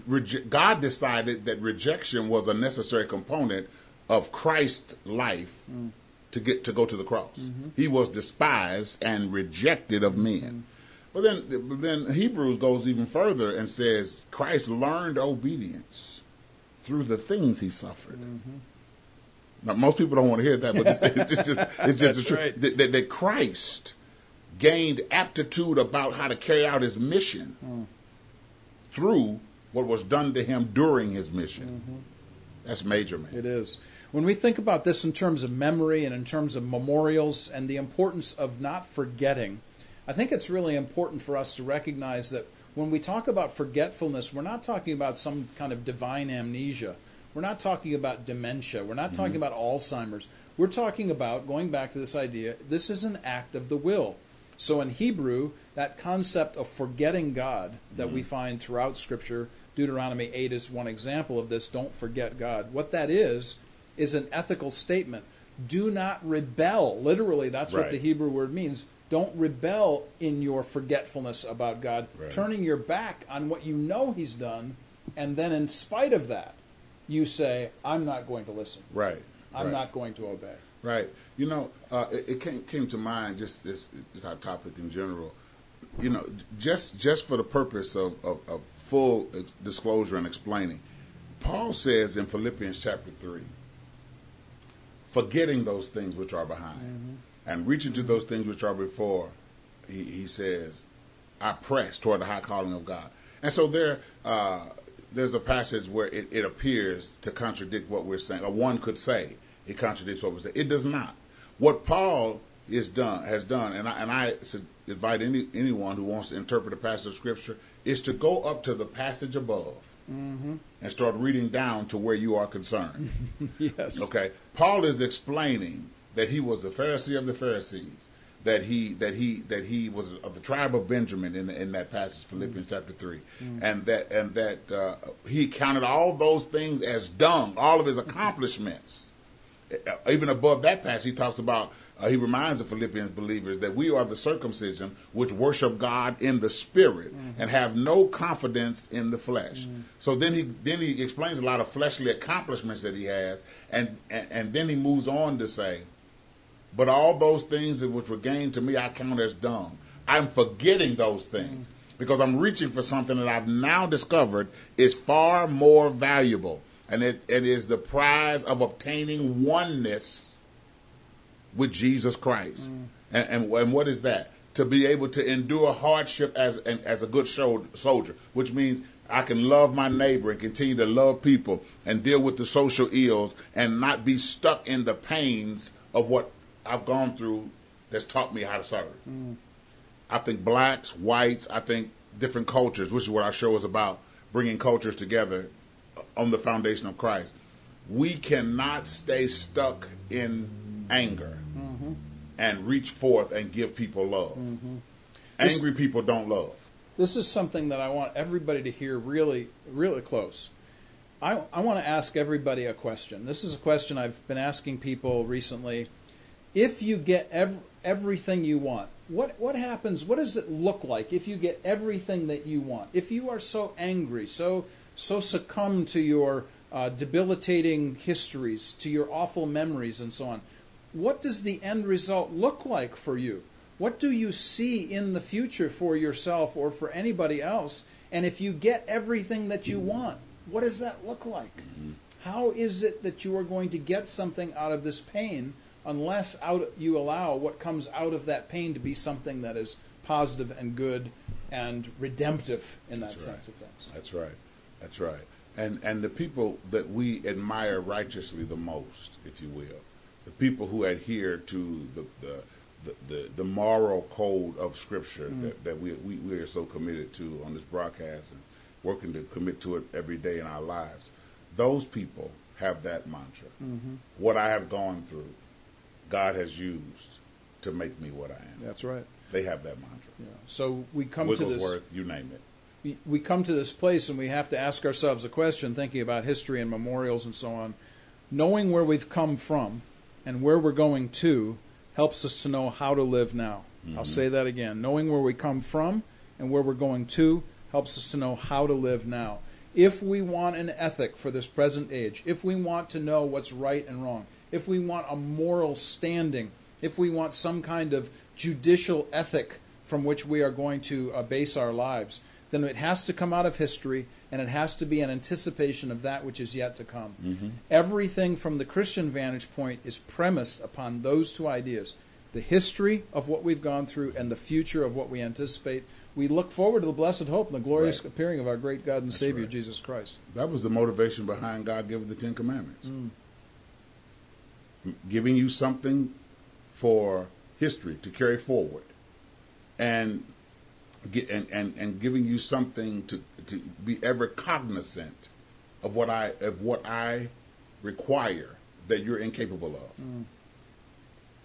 reje- God decided that rejection was a necessary component of Christ's life mm. to get to go to the cross. Mm-hmm. He was despised and rejected of men. Mm-hmm. But then, but then Hebrews goes even further and says Christ learned obedience through the things he suffered. Mm-hmm. Now, most people don't want to hear that, but it's, it's just, it's just the truth. right. That, that, that Christ gained aptitude about how to carry out his mission hmm. through what was done to him during his mission. Mm-hmm. That's major, man. It is. When we think about this in terms of memory and in terms of memorials and the importance of not forgetting, I think it's really important for us to recognize that when we talk about forgetfulness, we're not talking about some kind of divine amnesia. We're not talking about dementia. We're not talking mm-hmm. about Alzheimer's. We're talking about, going back to this idea, this is an act of the will. So in Hebrew, that concept of forgetting God that we mm-hmm. find throughout Scripture, Deuteronomy 8 is one example of this, don't forget God. What that is, is an ethical statement. Do not rebel. Literally, that's what the Hebrew word means. Don't rebel in your forgetfulness about God, Right. turning your back on what you know He's done, and then in spite of that, you say, I'm not going to listen. Right. I'm right. not going to obey. Right. You know, uh, it, it came came to mind just this is our topic in general. You know, just just for the purpose of, of, of full disclosure and explaining, Paul says in Philippians chapter three, forgetting those things which are behind and reaching to those things which are before, he, he says, I press toward the high calling of God. And so there, uh, there's a passage where it, it appears to contradict what we're saying, or one could say it contradicts what we're saying. It does not. What Paul is done has done, and I, and I invite any anyone who wants to interpret a passage of scripture is to go up to the passage above and start reading down to where you are concerned. (laughs) Yes. Okay, Paul is explaining that he was the Pharisee of the Pharisees, that he that he that he was of the tribe of Benjamin in in that passage, Philippians chapter three, and that and that uh, he counted all those things as dung, all of his accomplishments. Uh, Even above that passage, he talks about. Uh, he reminds the Philippians believers that we are the circumcision which worship God in the spirit and have no confidence in the flesh. So then he then he explains a lot of fleshly accomplishments that he has, and, and and then he moves on to say, But all those things which were gained to me, I count as dung. I'm forgetting those things because I'm reaching for something that I've now discovered is far more valuable. And it, it is the prize of obtaining oneness with Jesus Christ. Mm. And, and, and what is that? To be able to endure hardship as, an, as a good soldier, which means I can love my neighbor and continue to love people and deal with the social ills and not be stuck in the pains of what I've gone through that's taught me how to serve. Mm. I think blacks, whites, I think different cultures, which is what our show is about, bringing cultures together on the foundation of Christ. We cannot stay stuck in anger mm-hmm. and reach forth and give people love. Mm-hmm. Angry people don't love. This is something that I want everybody to hear really, really close. I, I want to ask everybody a question. This is a question I've been asking people recently. If you get ev- everything you want, what, what happens? What does it look like if you get everything that you want? If you are so angry, so, so succumb to your uh, debilitating histories, to your awful memories, and so on, what does the end result look like for you? What do you see in the future for yourself or for anybody else? And if you get everything that you want, what does that look like? How is it that you are going to get something out of this pain unless out you allow what comes out of that pain to be something that is positive and good and redemptive in that That's sense right. of things? That's right. That's right. And and the people that we admire righteously the most, if you will, the people who adhere to the the the, the, the moral code of Scripture mm-hmm. that, that we, we we are so committed to on this broadcast and working to commit to it every day in our lives. Those people have that mantra. Mm-hmm. What I have gone through, God has used to make me what I am. That's right. They have that mantra. Yeah. So we come to this. Wigglesworth, you name it. we- we come to this place and we have to ask ourselves a question, thinking about history and memorials and so on. Knowing where we've come from and where we're going to helps us to know how to live now. I'll mm-hmm. say that again. Knowing where we come from and where we're going to helps us to know how to live now. If we want an ethic for this present age, if we want to know what's right and wrong, if we want a moral standing, if we want some kind of judicial ethic from which we are going to uh, base our lives, then it has to come out of history and it has to be an anticipation of that which is yet to come. Everything from the Christian vantage point is premised upon those two ideas the history of what we've gone through and the future of what we anticipate. We look forward to the blessed hope and the glorious Right. appearing of our great God and That's Savior, right. Jesus Christ. That was the motivation behind God giving the Ten Commandments. M- Giving you something for history to carry forward, and and and, and giving you something to to be ever cognizant of what I of what I require that you're incapable of.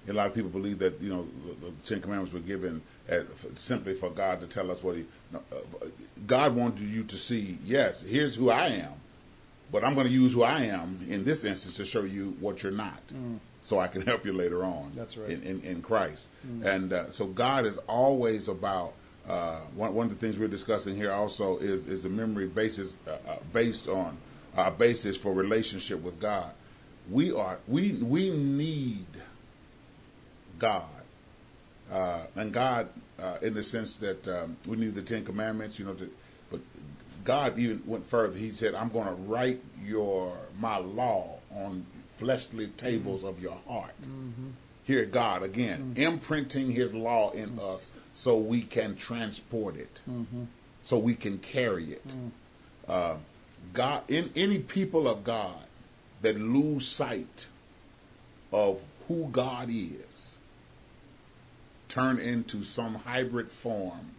A lot of people believe that you know the, the Ten Commandments were given as, simply for God to tell us what He. No, uh, God wanted you to see. Yes, here's who I am, but I'm going to use who I am in this instance to show you what you're not, so I can (laughs) help you later on. That's right. In, in, in Christ, and uh, so God is always about. Uh, one, one of the things we're discussing here also is is the memory basis uh, uh, based on our basis for relationship with God. We are we we need God. Uh, and God, uh, in the sense that um, we need the Ten Commandments, you know, to, God even went further. He said, I'm going to write your my law on fleshly tables of your heart. Mm-hmm. Here, God, again, mm-hmm. imprinting his law in mm-hmm. us so we can transport it, so we can carry it. Mm. Uh, God, in any people of God that lose sight of who God is, turn into some hybrid form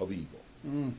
of evil. Mm.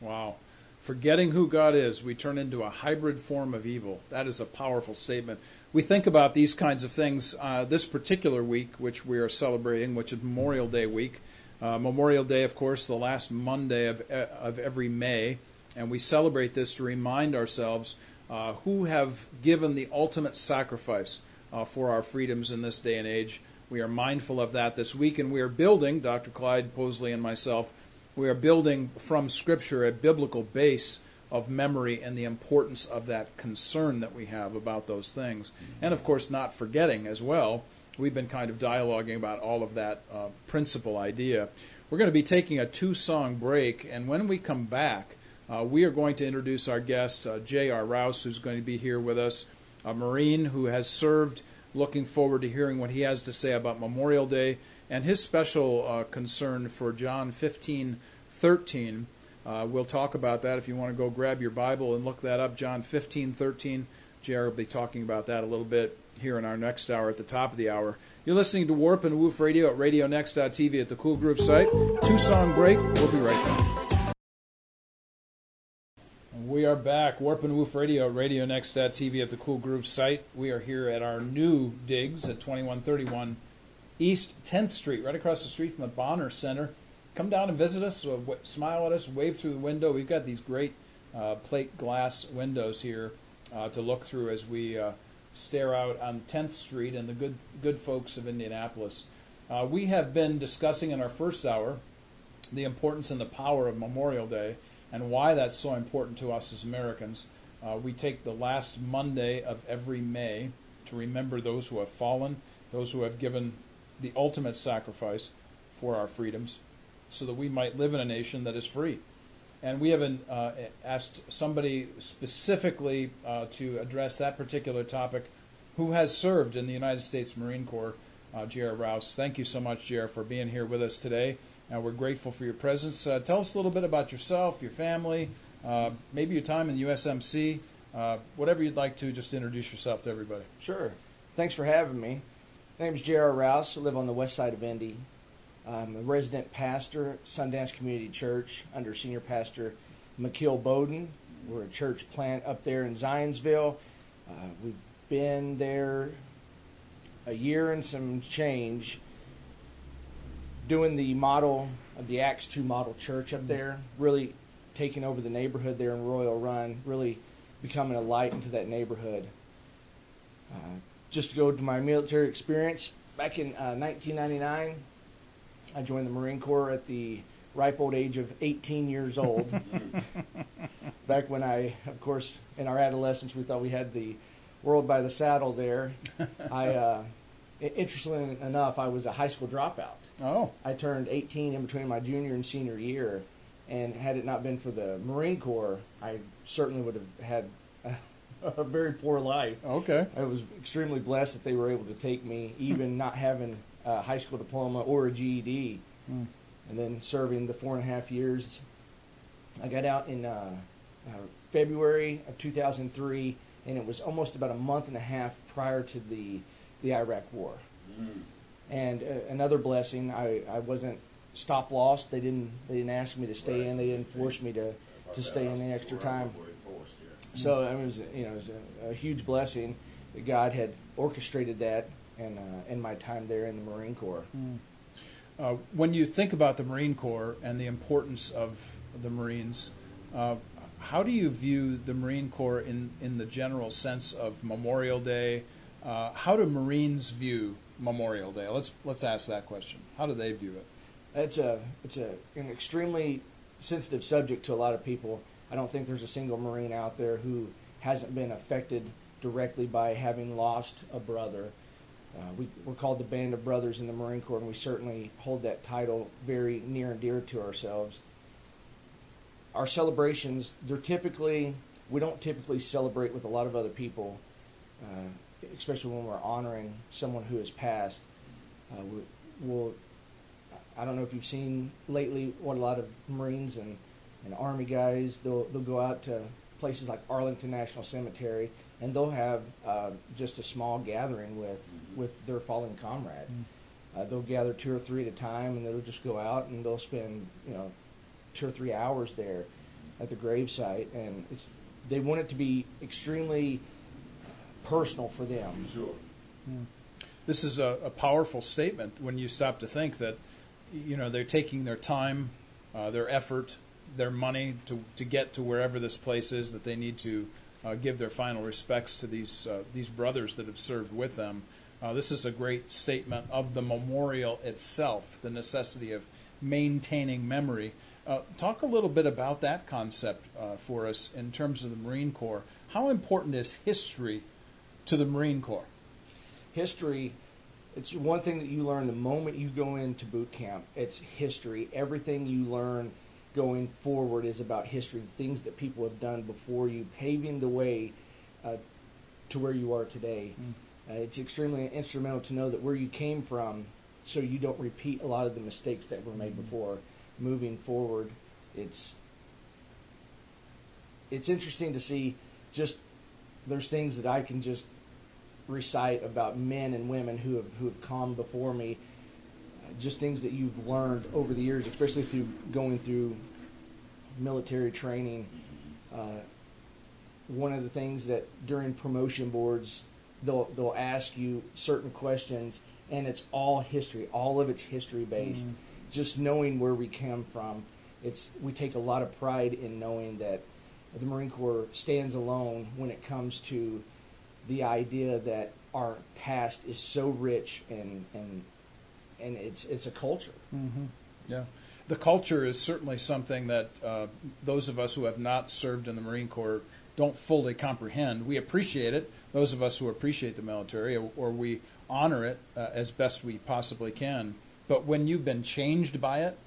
Wow. Forgetting who God is, we turn into a hybrid form of evil. That is a powerful statement. We think about these kinds of things uh, this particular week, which we are celebrating, which is Memorial Day week. Uh, Memorial Day, of course, the last Monday of, of every May, and we celebrate this to remind ourselves uh, who have given the ultimate sacrifice uh, for our freedoms in this day and age. We are mindful of that this week, and we are building, Dr. Clyde Posley and myself, we are building from Scripture a biblical base of memory and the importance of that concern that we have about those things. And of course, not forgetting as well we've been kind of dialoguing about all of that uh, principal idea. We're going to be taking a two song break, and when we come back, uh, we are going to introduce our guest, uh, J.R. Rouse, who's going to be here with us, a Marine who has served. Looking forward to hearing what he has to say about Memorial Day and his special uh, concern for John 15 13. Uh, we'll talk about that if you want to go grab your Bible and look that up. John 15 13. JR will be talking about that a little bit here in our next hour at the top of the hour. You're listening to Warp and Woof Radio at RadioNext.tv at the Cool Groove site. Two song break. We'll be right back. We are back. Warp and Woof Radio at RadioNext.tv at the Cool Groove site. We are here at our new digs at 2131 East 10th Street, right across the street from the Boner Center. Come down and visit us, uh, smile at us, wave through the window. We've got these great uh, plate glass windows here uh, to look through as we uh, stare out on 10th Street and the good good folks of Indianapolis. Uh, we have been discussing in our first hour the importance and the power of Memorial Day and why that's so important to us as Americans. Uh, we take the last Monday of every May to remember those who have fallen, those who have given the ultimate sacrifice for our freedoms, so that we might live in a nation that is free. And we haven't uh, asked somebody specifically uh, to address that particular topic who has served in the United States Marine Corps, uh, J.R. Rouse. Thank you so much, J.R., for being here with us today. And we're grateful for your presence. Uh, tell us a little bit about yourself, your family, uh, maybe your time in the USMC, uh, whatever you'd like to, just introduce yourself to everybody. Sure. Thanks for having me. My name is J.R. Rouse. I live on the west side of Indy. I'm a resident pastor at Sundance Community Church under Senior Pastor McKeel Bowden. We're a church plant up there in Zionsville. Uh, we've been there a year and some change doing the model of the Acts 2 model church up there, really taking over the neighborhood there in Royal Run, really becoming a light into that neighborhood. Uh, just to go to my military experience, back in uh, 1999, I joined the Marine Corps at the ripe old age of 18 years old. (laughs) Back when I, of course, in our adolescence, we thought we had the world by the saddle there. (laughs) I, uh, interestingly enough, I was a high school dropout. Oh. I turned 18 in between my junior and senior year, and had it not been for the Marine Corps, I certainly would have had a, a very poor life. Okay. I was extremely blessed that they were able to take me, even not having a high school diploma or a GED, Hmm. and then serving the four and a half years. I got out in uh, uh, February of 2003, and it was almost about a month and a half prior to the the Iraq War. And uh, another blessing, I, I wasn't stop-lossed. They didn't they didn't ask me to stay in. They didn't force me to to stay in the extra time. So it was you know it was a, a huge blessing that God had orchestrated that and uh, in my time there in the Marine Corps. Uh, when you think about the Marine Corps and the importance of the Marines, uh, how do you view the Marine Corps in, in the general sense of Memorial Day? Uh, how do Marines view Memorial Day? Let's let's ask that question. How do they view it? It's a it's a an extremely sensitive subject to a lot of people. I don't think there's a single Marine out there who hasn't been affected directly by having lost a brother. Uh, we, we're called the Band of Brothers in the Marine Corps, and we certainly hold that title very near and dear to ourselves. Our celebrations, they're typically, we don't typically celebrate with a lot of other people, uh, especially when we're honoring someone who has passed. Uh, we, we'll, I don't know if you've seen lately what a lot of Marines and, and Army guys, they'll, they'll go out to places like Arlington National Cemetery and they'll have uh, just a small gathering with, with their fallen comrade. Uh, they'll gather two or three at a time and they'll just go out and they'll spend, you know, two or three hours there at the gravesite and it's, they want it to be extremely personal for them. Sure. This is a, a powerful statement when you stop to think that, you know, they're taking their time, uh, their effort, their money to, to get to wherever this place is that they need to uh, give their final respects to these uh, these brothers that have served with them. Uh, this is a great statement of the memorial itself, the necessity of maintaining memory. Uh, talk a little bit about that concept uh, for us in terms of the Marine Corps. How important is history to the Marine Corps? history it's one thing that you learn the moment you go into boot camp. It's history. Everything you learn going forward is about history, things that people have done before you, paving the way uh, to where you are today. Mm. Uh, it's extremely instrumental to know that where you came from, so you don't repeat a lot of the mistakes that were made Mhm. before. Moving forward, it's it's interesting to see just there's things that I can just recite about men and women who have who have come before me. Just things that you've learned over the years, especially through going through military training. Uh, one of the things that during promotion boards they'll they'll ask you certain questions and it's all history all of it's history based Mhm. just knowing where we come from it's we take a lot of pride in knowing that the marine corps stands alone when it comes to the idea that our past is so rich and and and it's it's a culture hmm Yeah. The culture is certainly something that uh, those of us who have not served in the Marine Corps don't fully comprehend. We appreciate it, those of us who appreciate the military, or, or we honor it uh, as best we possibly can. But when you've been changed by it,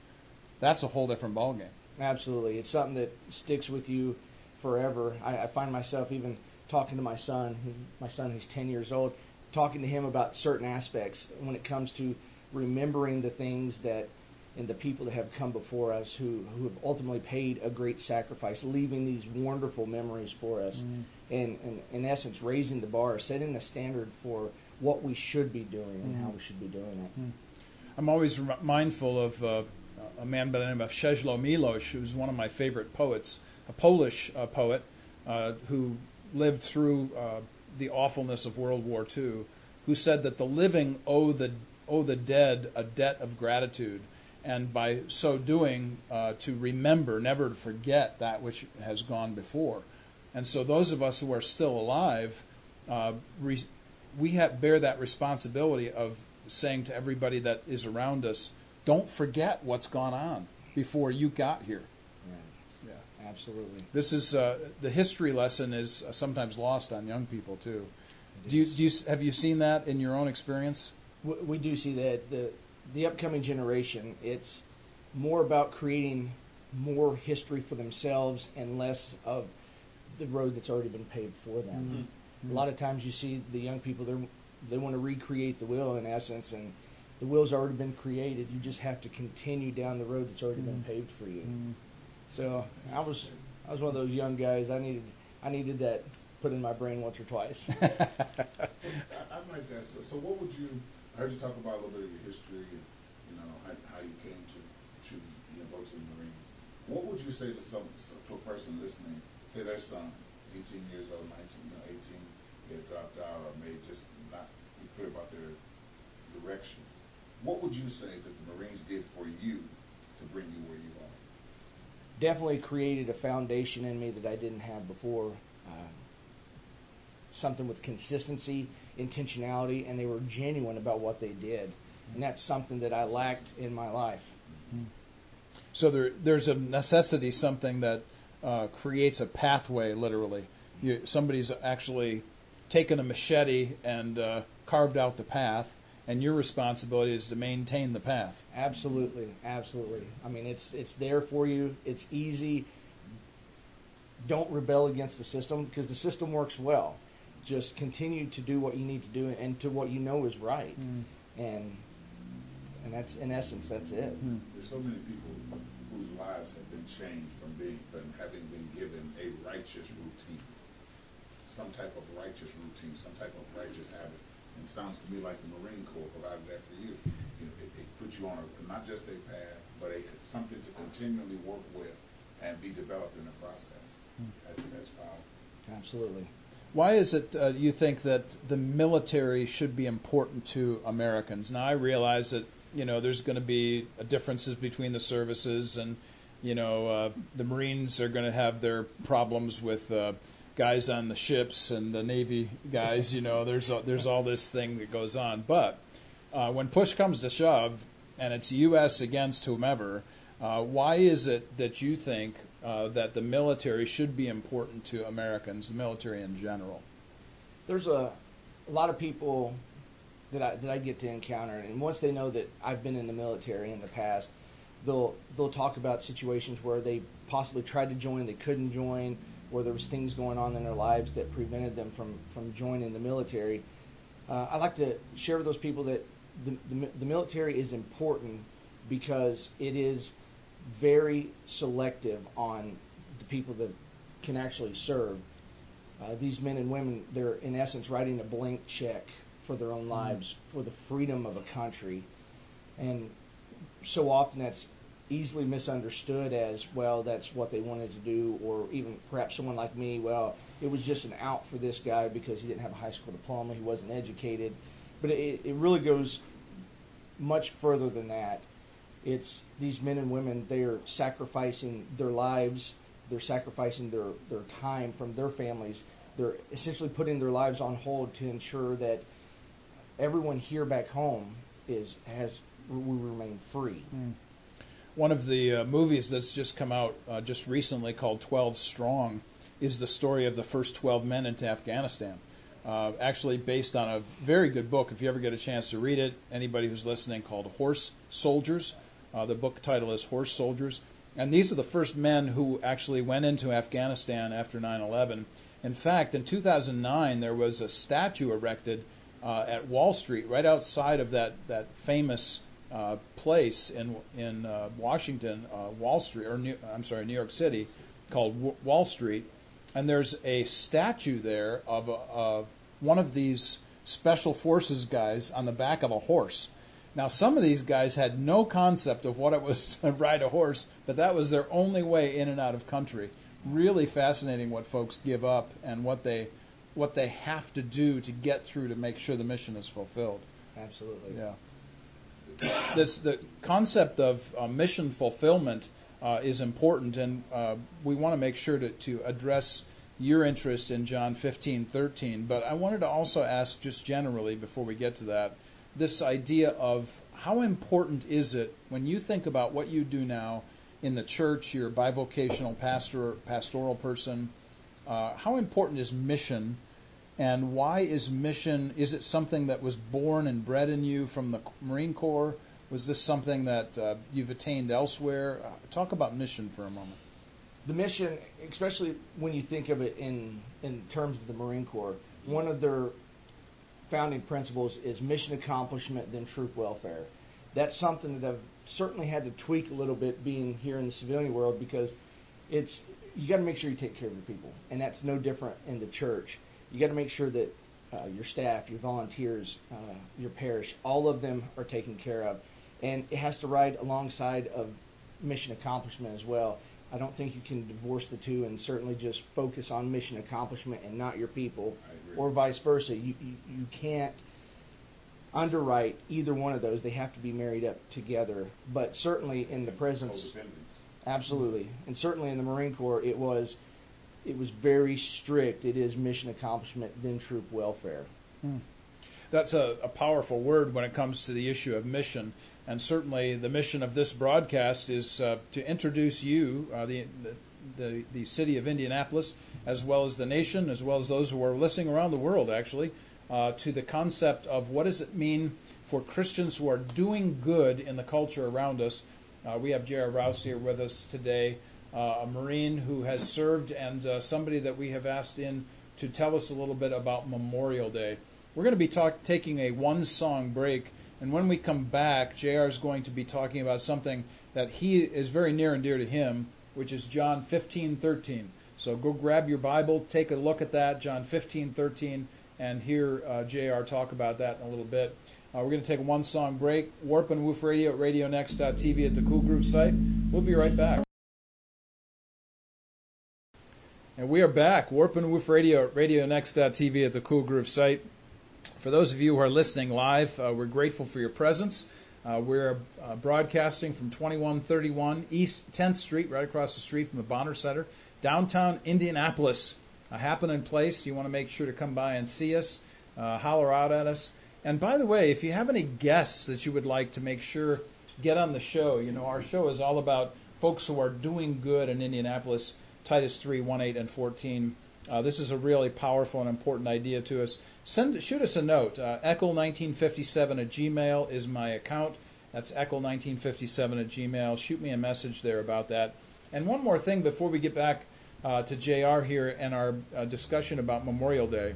that's a whole different ballgame. Absolutely, it's something that sticks with you forever. I, I find myself even talking to my son, my son who's ten years old, talking to him about certain aspects when it comes to remembering the things that and the people that have come before us who, who have ultimately paid a great sacrifice, leaving these wonderful memories for us, and, and in essence raising the bar, setting the standard for what we should be doing and how Mhm. we should be doing it. I'm always mindful of uh, a man by the name of Czesław Milosz, who's one of my favorite poets, a Polish uh, poet uh, who lived through uh, the awfulness of World War II, who said that the living owe the owe the dead a debt of gratitude, and by so doing, uh, to remember, never to forget that which has gone before. And so, those of us who are still alive, uh, re- we have, bear that responsibility of saying to everybody that is around us, don't forget what's gone on before you got here. Yeah, Yeah. absolutely. This is uh, the history lesson is uh, sometimes lost on young people too. Do you, do you have you seen that in your own experience? We, we do see that the the upcoming generation it's more about creating more history for themselves and less of the road that's already been paved for them. A lot of times you see the young people they they want to recreate the wheel in essence and the wheel's already been created. You just have to continue down the road that's already been Mm. paved for you. Mm. So I was I was one of those young guys. I needed I needed that put in my brain once or twice. (laughs) I, I'd like to ask, so- so what would you, I heard you talk about a little bit of your history and, you know, how, how you came to choose, you know, go to the Marines. What would you say to some, to a person listening, say their son, eighteen years old, nineteen, you know, eighteen, they dropped out or may just not be clear about their direction. What would you say that the Marines did for you to bring you where you are? definitely created a foundation in me that I didn't have before. Uh, something with consistency, intentionality, and they were genuine about what they did. And that's something that I lacked in my life. So there, there's a necessity, something that uh, creates a pathway, literally. You, somebody's actually taken a machete and uh, carved out the path, and your responsibility is to maintain the path. Absolutely, absolutely. I mean, it's it's there for you. It's easy. Don't rebel against the system because the system works well. Just continue to do what you need to do and to what you know is right. And and that's in essence that's it. Hmm. There's so many people whose lives have been changed from being, from having been given a righteous routine, some type of righteous routine, some type of righteous habit. And it sounds to me like the Marine Corps provided that for you. You know, it, it puts you on a, not just a path, but a, something to continually work with and be developed in the process. That's, that's powerful. Absolutely. Why is it uh, you think that the military should be important to Americans? Now I realize that you know there's going to be differences between the services, and you know uh, the Marines are going to have their problems with uh, guys on the ships and the Navy guys. You know, there's a, there's all this thing that goes on, but uh, when push comes to shove, and it's U.S. against whomever, uh, why is it that you think uh, that the military should be important to Americans, the military in general? There's a, a lot of people that I that I get to encounter, and once they know that I've been in the military in the past, they'll they'll talk about situations where they possibly tried to join, they couldn't join, where there was things going on in their lives that prevented them from from joining the military. Uh, I like to share with those people that the, the the military is important because it is very selective on the people that can actually serve. Uh, these men and women, they're in essence writing a blank check for their own lives, for the freedom of a country. And so often that's easily misunderstood as, well, that's what they wanted to do, or even perhaps someone like me, well, it was just an out for this guy because he didn't have a high school diploma, he wasn't educated. But it, it really goes much further than that. It's these men and women, they are sacrificing their lives, they're sacrificing their, their time from their families. They're essentially putting their lives on hold to ensure that everyone here back home is has we remain free. Mm. One of the uh, movies that's just come out uh, just recently called 12 Strong is the story of the first 12 men into Afghanistan. Uh, actually, based on a very good book, if you ever get a chance to read it, anybody who's listening, called Horse Soldiers. Uh, the book title is Horse Soldiers. And these are the first men who actually went into Afghanistan after 9 11. In fact, in 2009, there was a statue erected uh, at Wall Street, right outside of that, that famous uh, place in in uh, Washington, uh, Wall Street, or New, I'm sorry, New York City, called w- Wall Street, and there's a statue there of a, one of these special forces guys on the back of a horse. Now, some of these guys had no concept of what it was (laughs) to ride a horse, but that was their only way in and out of country. Really fascinating what folks give up and what they what they have to do to get through to make sure the mission is fulfilled. Absolutely. Yeah this the concept of uh, mission fulfillment uh, is important, and uh, we want to make sure to, to address your interest in John 15, 13. But I wanted to also ask, just generally, before we get to that, this idea of how important is it when you think about what you do now in the church, you're a bivocational pastor, pastoral person, uh, how important is mission? And why is mission? Is it something that was born and bred in you from the Marine Corps? Was this something that uh, you've attained elsewhere? Uh, talk about mission for a moment. The mission, especially when you think of it in in terms of the Marine Corps, one of their founding principles is mission accomplishment, then troop welfare. That's something that I've certainly had to tweak a little bit being here in the civilian world because it's you got to make sure you take care of your people, and that's no different in the church you got to make sure that uh, your staff, your volunteers, uh, your parish, all of them are taken care of. And it has to ride alongside of mission accomplishment as well. I don't think you can divorce the two and certainly just focus on mission accomplishment and not your people, or vice versa. You, you, you can't underwrite either one of those. They have to be married up together. But certainly in the presence, absolutely, and certainly in the Marine Corps, it was it was very strict. It is mission accomplishment, then troop welfare. Hmm. That's a, a, powerful word when it comes to the issue of mission. And certainly, the mission of this broadcast is uh, to introduce you, uh, the, the, the city of Indianapolis, as well as the nation, as well as those who are listening around the world, actually, uh, to the concept of what does it mean for Christians who are doing good in the culture around us. Uh, we have J.R. Rouse here with us today uh, a Marine who has served, and uh, somebody that we have asked in to tell us a little bit about Memorial Day. We're going to be talk- taking a one song break, and when we come back, JR is going to be talking about something that he is very near and dear to him, which is John 15 13. So go grab your Bible, take a look at that, John 15 13, and hear uh, JR talk about that in a little bit. Uh, we're going to take a one song break. Warp and Woof Radio at RadioNext.tv at the Cool Groove site. We'll be right back. And we are back, Warp and Woof Radio at RadioNext.tv at the Cool Groove site. For those of you who are listening live, uh, we're grateful for your presence. Uh, we're uh, broadcasting from 2131 East 10th Street, right across the street from the Boner Center, downtown Indianapolis. A happening place. You want to make sure to come by and see us, uh, holler out at us. And by the way, if you have any guests that you would like to make sure get on the show, you know, our show is all about folks who are doing good in Indianapolis Titus 3 1 8 and 14. uh, this is a really powerful and important idea to us, send shoot us a note. Uh, Eckel1957 at Gmail is my account. That's Eckel1957 at Gmail. Shoot me a message there about that. And one more thing before we get back uh, to JR here and our uh, discussion about Memorial Day.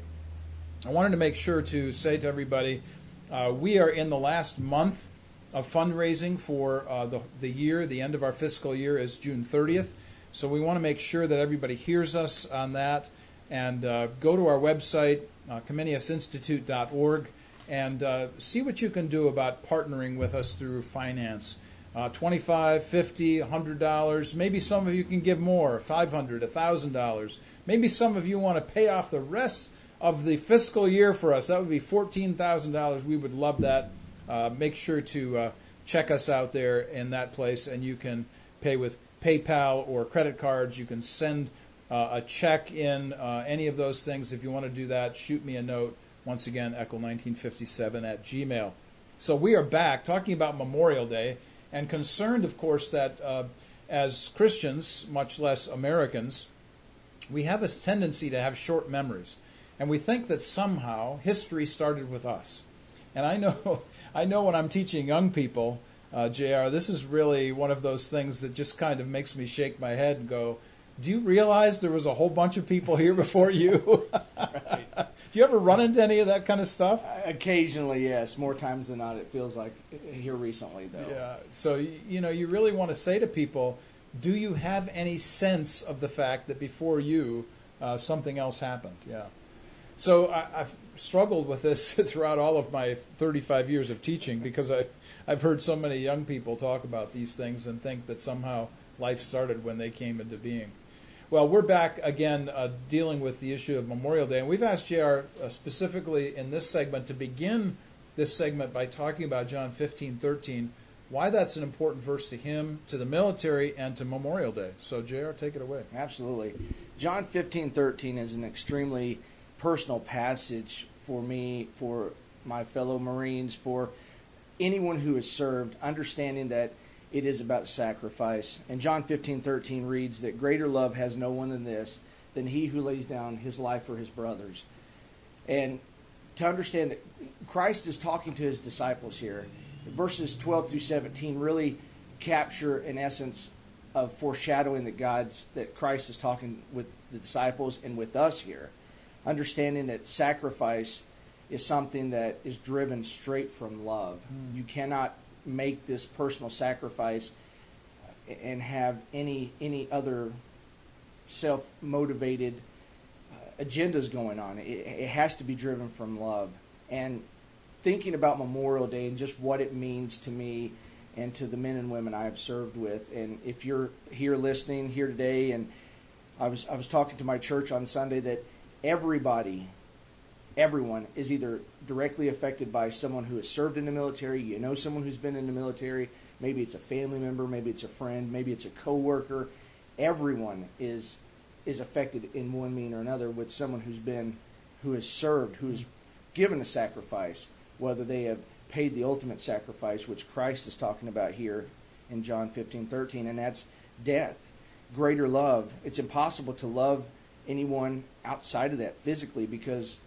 I wanted to make sure to say to everybody uh, we are in the last month of fundraising for uh, the, the year. The end of our fiscal year is June 30th. So we want to make sure that everybody hears us on that. And uh, go to our website, uh, ComeniusInstitute.org, and uh, see what you can do about partnering with us through finance. Uh, 25 50 $100. Maybe some of you can give more, $500, $1,000. Maybe some of you want to pay off the rest of the fiscal year for us. That would be $14,000. We would love that. Uh, make sure to uh, check us out there in that place, and you can pay with PayPal or credit cards. You can send uh, a check in, uh, any of those things. If you want to do that, shoot me a note. Once again, Eckel1957 at Gmail. So we are back talking about Memorial Day and concerned, of course, that uh, as Christians, much less Americans, we have a tendency to have short memories. And we think that somehow history started with us. And I know, (laughs) I know when I'm teaching young people, uh, JR, this is really one of those things that just kind of makes me shake my head and go, Do you realize there was a whole bunch of people here before you? right. (laughs) Do you ever run into any of that kind of stuff? Occasionally, yes. More times than not, it feels like here recently, though. Yeah. So, you know, you really want to say to people, do you have any sense of the fact that before you, uh, something else happened? Yeah. So I, have struggled with this (laughs) throughout all of my 35 years of teaching because I, I've heard so many young people talk about these things and think that somehow life started when they came into being. Well, we're back again uh, dealing with the issue of Memorial Day, and we've asked JR uh, specifically in this segment to begin this segment by talking about John 15, 13, why that's an important verse to him, to the military, and to Memorial Day. So, JR, take it away. Absolutely. John 15, 13 is an extremely personal passage for me, for my fellow Marines, for anyone who has served, understanding that it is about sacrifice. And John 15, 13 reads that greater love has no one than this, than he who lays down his life for his brothers. And to understand that Christ is talking to his disciples here, verses 12 through 17 really capture, an essence, of foreshadowing that God's that Christ is talking with the disciples and with us here understanding that sacrifice is something that is driven straight from love. Mm. You cannot make this personal sacrifice and have any any other self motivated uh, agendas going on. It, it has to be driven from love. And thinking about Memorial Day and just what it means to me and to the men and women I have served with. And if you're here listening here today, and I was I was talking to my church on Sunday that everybody, everyone is either directly affected by someone who has served in the military, you know someone who's been in the military, maybe it's a family member, maybe it's a friend, maybe it's a coworker. Everyone is is affected in one mean or another with someone who's been who has served, who's given a sacrifice, whether they have paid the ultimate sacrifice, which Christ is talking about here in John 15, 13, and that's death. Greater love. It's impossible to love anyone outside of that physically because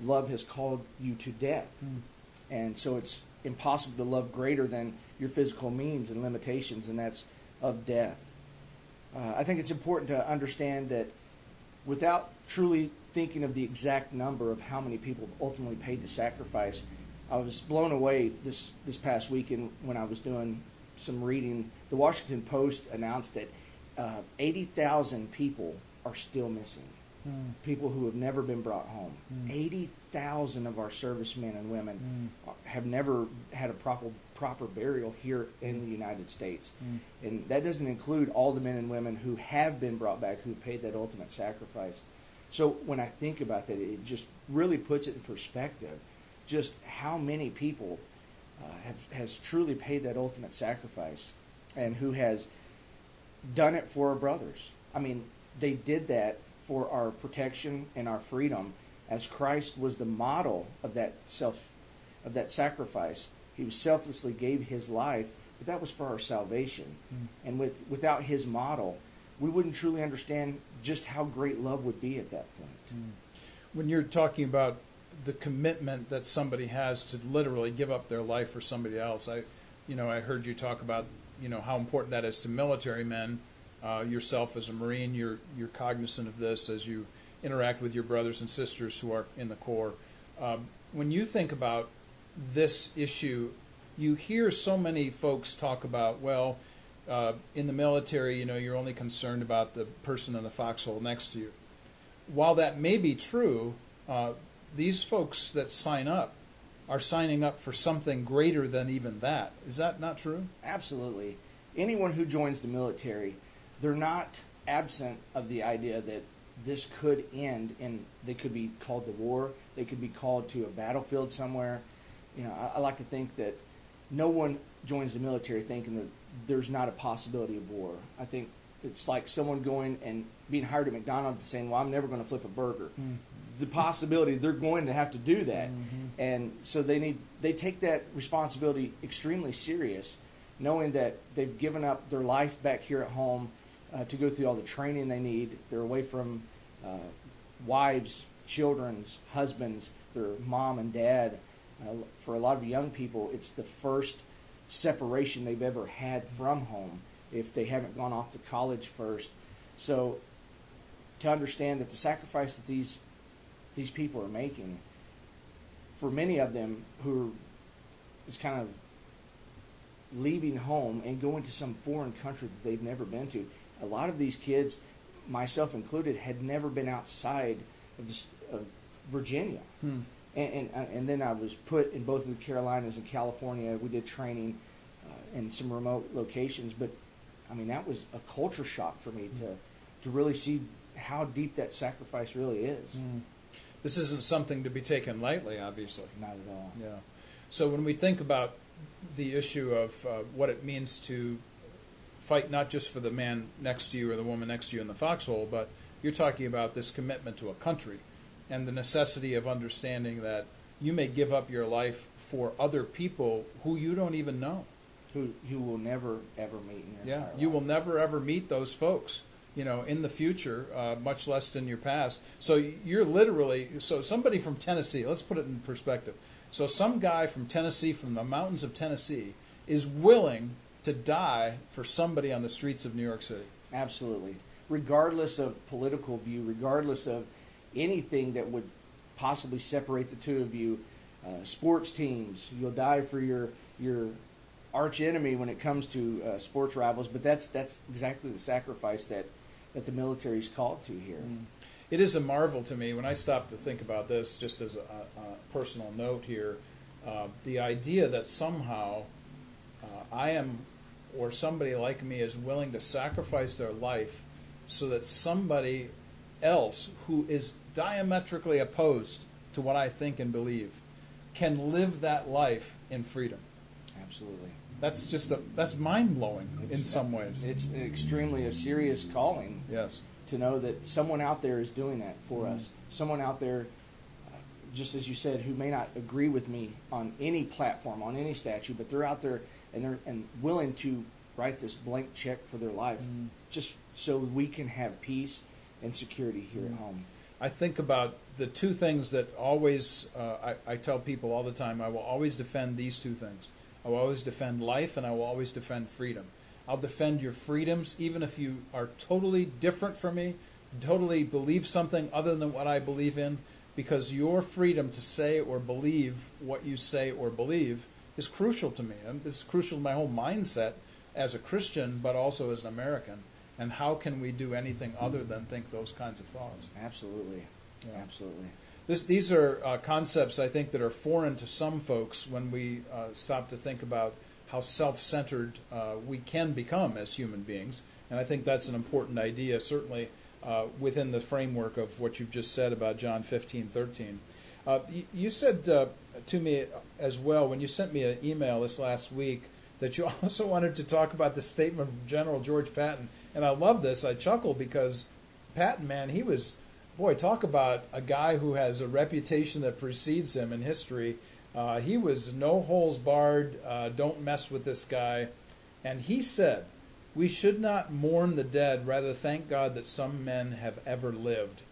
love has called you to death. Mm. And so it's impossible to love greater than your physical means and limitations, and that's of death. Uh, I think it's important to understand that without truly thinking of the exact number of how many people ultimately paid to sacrifice, I was blown away this, this past weekend when I was doing some reading. The Washington Post announced that uh, 80,000 people are still missing. Mm. People who have never been brought home. Mm. 80,000 of our servicemen and women mm. have never had a proper proper burial here in the United States. Hmm. And that doesn't include all the men and women who have been brought back who paid that ultimate sacrifice. So when I think about that, it just really puts it in perspective just how many people uh, have has truly paid that ultimate sacrifice and who has done it for our brothers. I mean, they did that for our protection and our freedom as Christ was the model of that self of that sacrifice. He selflessly gave his life, but that was for our salvation. Mm. And with without his model, we wouldn't truly understand just how great love would be at that point. When you're talking about the commitment that somebody has to literally give up their life for somebody else, I, you know, I heard you talk about, you know, how important that is to military men. Uh, yourself as a Marine, you're you're cognizant of this as you interact with your brothers and sisters who are in the Corps. Um, when you think about this issue, you hear so many folks talk about, well, uh, in the military, you know, you're only concerned about the person in the foxhole next to you. While that may be true, uh, these folks that sign up are signing up for something greater than even that. Is that not true? Absolutely. Anyone who joins the military, they're not absent of the idea that this could end and they could be called to war, they could be called to a battlefield somewhere. You know, I, I like to think that no one joins the military thinking that there's not a possibility of war. I think it's like someone going and being hired at McDonald's and saying, "Well, I'm never going to flip a burger." Mm-hmm. The possibility they're going to have to do that, mm-hmm. and so they need they take that responsibility extremely serious, knowing that they've given up their life back here at home uh, to go through all the training they need. They're away from uh, wives, children's, husbands, their mom and dad. Uh, for a lot of young people, it's the first separation they've ever had from home if they haven't gone off to college first. So to understand that the sacrifice that these these people are making, for many of them who is kind of leaving home and going to some foreign country that they've never been to, a lot of these kids, myself included, had never been outside of, this, of Virginia. Hmm. And, and and then I was put in both of the Carolinas and California. We did training uh, in some remote locations, but I mean that was a culture shock for me to to really see how deep that sacrifice really is. This isn't something to be taken lightly, obviously. Not at all. Yeah. So when we think about the issue of uh, what it means to fight not just for the man next to you or the woman next to you in the foxhole, but you're talking about this commitment to a country and the necessity of understanding that you may give up your life for other people who you don't even know. Who you will never ever meet in your Yeah, you will never ever meet those folks, you know, in the future, uh, much less in your past. So you're literally so somebody from Tennessee. Let's put it in perspective. So some guy from Tennessee, from the mountains of Tennessee, is willing to die for somebody on the streets of New York City. Absolutely. Regardless of political view, regardless of anything that would possibly separate the two of you, uh, sports teams, you'll die for your your arch enemy when it comes to uh, sports rivals. But that's that's exactly the sacrifice that that the military is called to here. It is a marvel to me when I stop to think about this, just as a, a personal note here, uh, the idea that somehow uh, I am, or somebody like me, is willing to sacrifice their life so that somebody else who is diametrically opposed to what I think and believe can live that life in freedom. Absolutely. That's just a, that's mind blowing in some ways. It's extremely a serious calling Yes. to know that someone out there is doing that for mm-hmm. us. Someone out there, just as you said, who may not agree with me on any platform, on any statue, but they're out there and they're and willing to write this blank check for their life, just so we can have peace and security here at home. I think about the two things that always, uh, I, I tell people all the time, I will always defend these two things. I will always defend life and I will always defend freedom. I'll defend your freedoms even if you are totally different from me, totally believe something other than what I believe in, because your freedom to say or believe what you say or believe is crucial to me. It's crucial to my whole mindset as a Christian, but also as an American. And how can we do anything other than think those kinds of thoughts? Absolutely, Yeah. absolutely. This, these are uh, concepts I think that are foreign to some folks when we uh, stop to think about how self-centered uh, we can become as human beings, and I think that's an important idea, certainly uh, within the framework of what you've just said about John 15, 13. Uh, you, you said uh, to me as well when you sent me an email this last week that you (laughs) also wanted to talk about the statement from General George Patton, and I love this. I chuckle because Patton, man, he was boy, talk about a guy who has a reputation that precedes him in history. Uh, he was no holes barred, uh, don't mess with this guy. And he said We should not mourn the dead, rather thank God that some men have ever lived.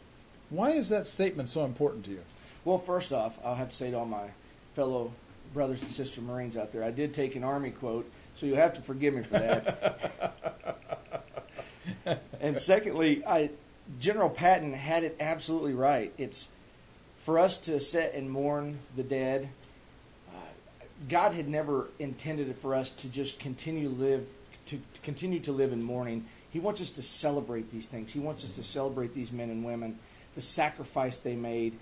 Why is that statement so important to you? Well, first off, I'll have to say to all my fellow brothers and sister Marines out there, I did take an Army quote, so you'll have to forgive me for that. (laughs) and secondly, I, General Patton had it absolutely right. It's for us to sit and mourn the dead. Uh, God had never intended it for us to just continue live to continue to live in mourning. He wants us to celebrate these things. He wants us to celebrate these men and women, the sacrifice they made,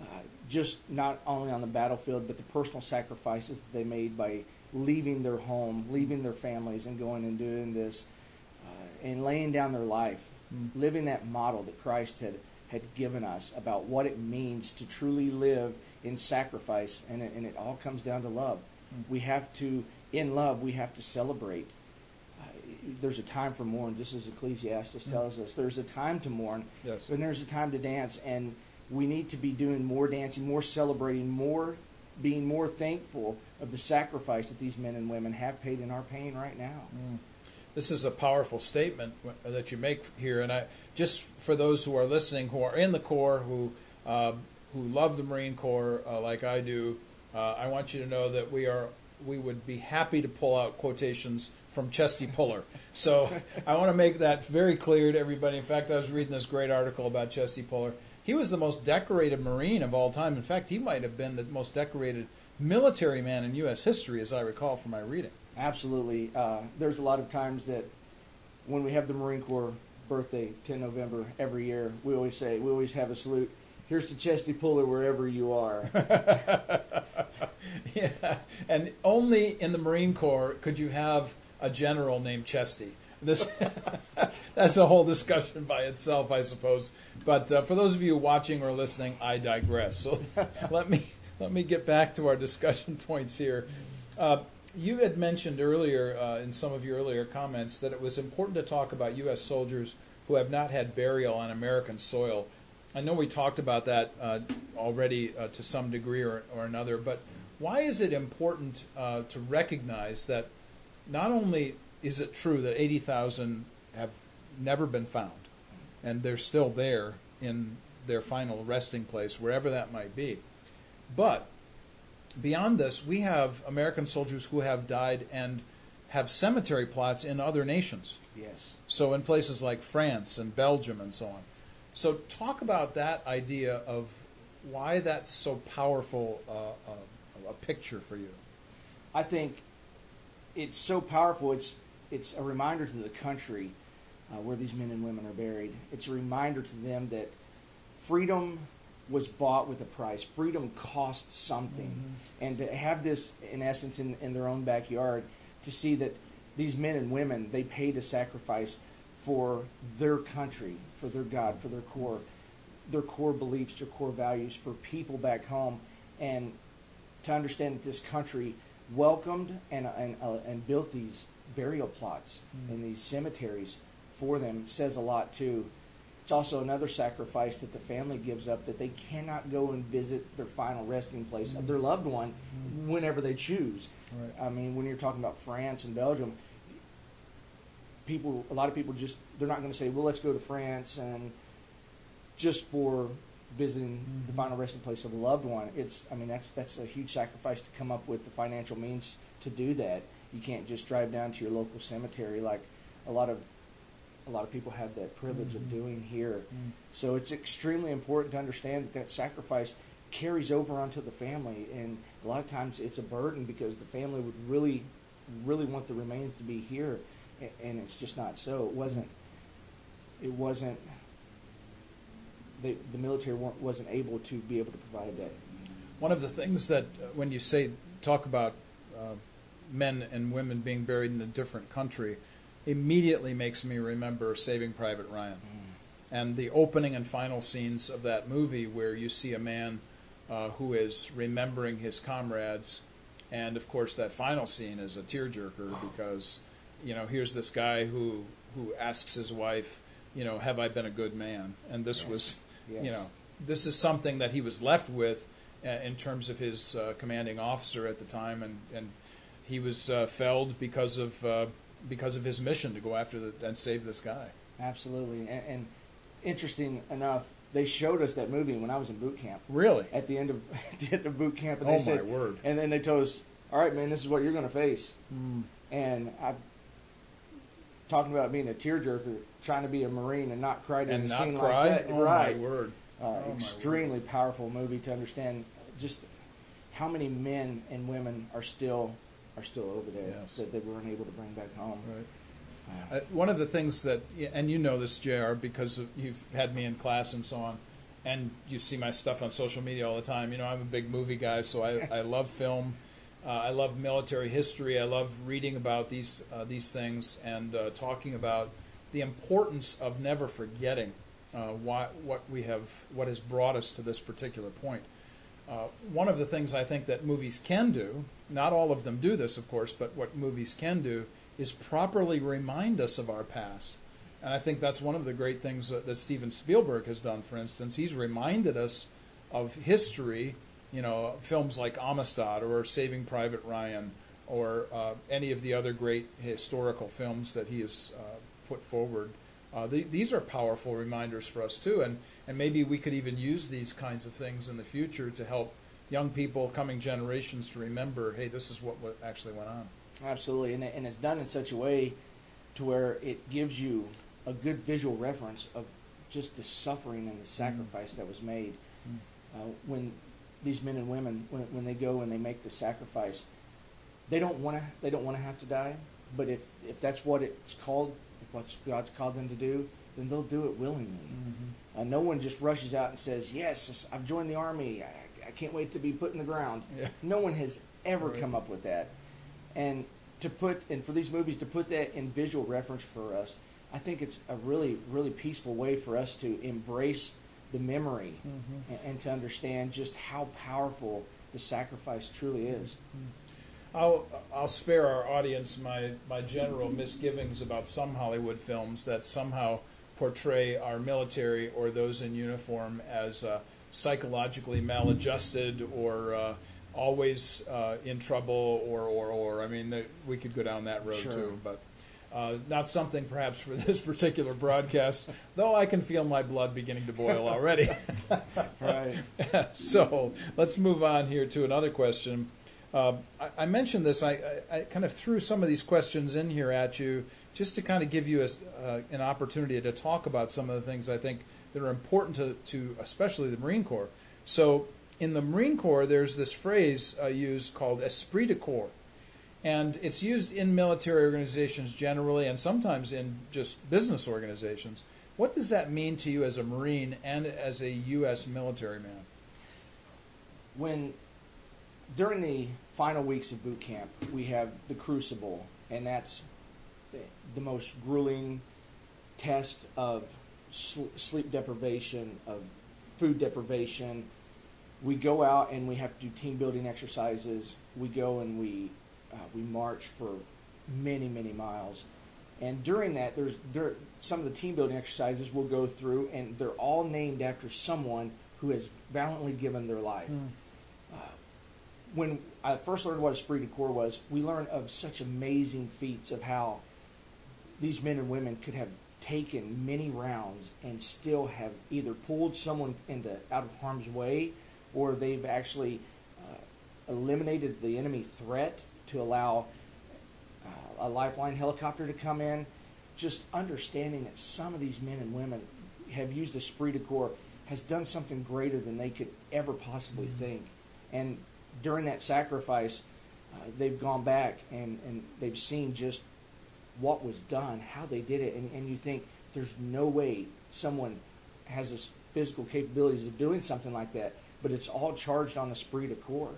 uh, just not only on the battlefield, but the personal sacrifices that they made by leaving their home, leaving their families, and going and doing this, uh, and laying down their life, mm. living that model that Christ had had given us about what it means to truly live in sacrifice, and it, and it all comes down to love. Mm. We have to, in love, we have to celebrate there's a time for mourn, just as Ecclesiastes mm. tells us. There's a time to mourn, yes. and there's a time to dance, and we need to be doing more dancing, more celebrating, more being more thankful of the sacrifice that these men and women have paid in our pain right now. Mm. This is a powerful statement that you make here, and I just for those who are listening, who are in the Corps, who uh, who love the Marine Corps uh, like I do, uh, I want you to know that we are we would be happy to pull out quotations from Chesty Puller. So (laughs) I want to make that very clear to everybody. In fact, I was reading this great article about Chesty Puller. He was the most decorated Marine of all time. In fact, he might have been the most decorated military man in U.S. history, as I recall from my reading. Absolutely. Uh, there's a lot of times that when we have the Marine Corps birthday, 10 November, every year, we always say, we always have a salute. Here's to Chesty Puller wherever you are. (laughs) yeah, and only in the Marine Corps could you have a general named Chesty. This (laughs) that's a whole discussion by itself, I suppose. But uh, for those of you watching or listening, I digress. So (laughs) let me let me get back to our discussion (laughs) points here. Uh, you had mentioned earlier uh, in some of your earlier comments that it was important to talk about U.S. soldiers who have not had burial on American soil. I know we talked about that uh, already uh, to some degree or, or another, but why is it important uh, to recognize that not only is it true that 80,000 have never been found, and they're still there in their final resting place, wherever that might be, but beyond this, we have American soldiers who have died and have cemetery plots in other nations. Yes. So in places like France and Belgium and so on. So talk about that idea of why that's so powerful uh, uh, a picture for you. I think it's so powerful. It's it's a reminder to the country uh, where these men and women are buried. It's a reminder to them that freedom was bought with a price. Freedom cost something, mm-hmm. and to have this in essence in, in their own backyard, to see that these men and women they paid a sacrifice for their country, for their God, for their core, their core beliefs, their core values, for people back home, and to understand that this country welcomed and, and, uh, and built these burial plots mm. and these cemeteries for them says a lot too. It's also another sacrifice that the family gives up that they cannot go and visit their final resting place mm. of their loved one mm. whenever they choose. Right. I mean, when you're talking about France and Belgium, people, a lot of people just they're not going to say, "Well, let's go to France and just for visiting mm-hmm. the final resting place of a loved one. It's, I mean, that's that's a huge sacrifice to come up with the financial means to do that. You can't just drive down to your local cemetery like a lot of a lot of people have that privilege mm-hmm. of doing here. Mm-hmm. So it's extremely important to understand that that sacrifice carries over onto the family, and a lot of times it's a burden because the family would really, really want the remains to be here, and it's just not so. It wasn't. It wasn't they, the military wasn't able to be able to provide that. One of the things that uh, when you say talk about uh, men and women being buried in a different country, immediately makes me remember Saving Private Ryan, mm. and the opening and final scenes of that movie where you see a man uh, who is remembering his comrades, and of course that final scene is a tearjerker because you know here's this guy who who asks his wife, you know, have I been a good man? And this yes. was Yes. You know, this is something that he was left with uh, in terms of his uh, commanding officer at the time, and and he was uh, felled because of uh, because of his mission to go after the, and save this guy. Absolutely. And, and interesting enough, they showed us that movie when I was in boot camp. Really? At the end of (laughs) at the end of boot camp, and Oh, they my said, word. And then they told us, "All right, man, this is what you're going to face." Mm. And I, talking about being a tearjerker, trying to be a marine and not cry during And a not scene cry? like that, Oh, right? my word. Uh, Oh, extremely powerful movie to understand just how many men and women are still are still over there Yes. that they weren't able to bring back home. Right. Uh, one of the things that, and you know this, JR, because you've had me in class and so on, and you see my stuff on social media all the time. You know, I'm a big movie guy, so I, I love film. Uh, I love military history. I love reading about these uh, these things and uh, talking about the importance of never forgetting uh, why, what we have, what has brought us to this particular point. Uh, one of the things I think that movies can do, not all of them do this, of course, but what movies can do is properly remind us of our past. And I think that's one of the great things that, that Steven Spielberg has done, for instance. He's reminded us of history, you know, films like Amistad or Saving Private Ryan or uh, any of the other great historical films that he has uh, put forward. Uh, the, these are powerful reminders for us too, and, and maybe we could even use these kinds of things in the future to help young people, coming generations, to remember, hey, this is what, what actually went on. Absolutely, and, it- and it's done in such a way to where it gives you a good visual reference of just the suffering and the sacrifice that was made. Mm. Uh, when these men and women, when, when they go and they make the sacrifice, they don't want to. They don't want to have to die. But if if that's what it's called, if what God's called them to do, then they'll do it willingly. Mm-hmm. Uh, no one just rushes out and says, "Yes, I've joined the army. Can't wait to be put in the ground." Yeah. No one has ever Right. come up with that. And to put and for these movies to put that in visual reference for us, I think it's a really really peaceful way for us to embrace the memory Mhm. and, and to understand just how powerful the sacrifice truly is. I'll I'll spare our audience my my general misgivings about some Hollywood films that somehow portray our military or those in uniform as uh, psychologically maladjusted or uh, always uh, in trouble or or or I mean the, we could go down that road Sure. too, but. Uh, not something perhaps for (laughs) this particular broadcast, though I can feel my blood beginning to boil already. (laughs) Right. (laughs) so let's move on here to another question. Uh, I, I mentioned this. I, I, I kind of threw some of these questions in here at you just to kind of give you a, uh, an opportunity to talk about some of the things I think that are important to, to especially the Marine Corps. So in the Marine Corps, there's this phrase uh, used called esprit de corps. And it's used in military organizations generally and sometimes in just business organizations. What does that mean to you as a Marine and as a U.S. military man? when during the final weeks of boot camp, we have the crucible, and that's the, most grueling test of sleep deprivation, of food deprivation. We go out and we have to do team building exercises. We go and we uh, we march for many many miles, and during that, there's there some of the team building exercises we'll go through, and they're all named after someone who has valiantly given their life when I first learned what esprit de corps was, we learned of such amazing feats of how these men and women could have taken many rounds and still have either pulled someone into out of harm's way, or they've actually uh, eliminated the enemy threat to allow uh, a lifeline helicopter to come in. Just understanding that some of these men and women have used esprit de corps has done something greater than they could ever possibly think. And during that sacrifice, uh, they've gone back and, and they've seen just what was done, how they did it, and, and you think there's no way someone has this physical capabilities of doing something like that, but it's all charged on esprit de corps.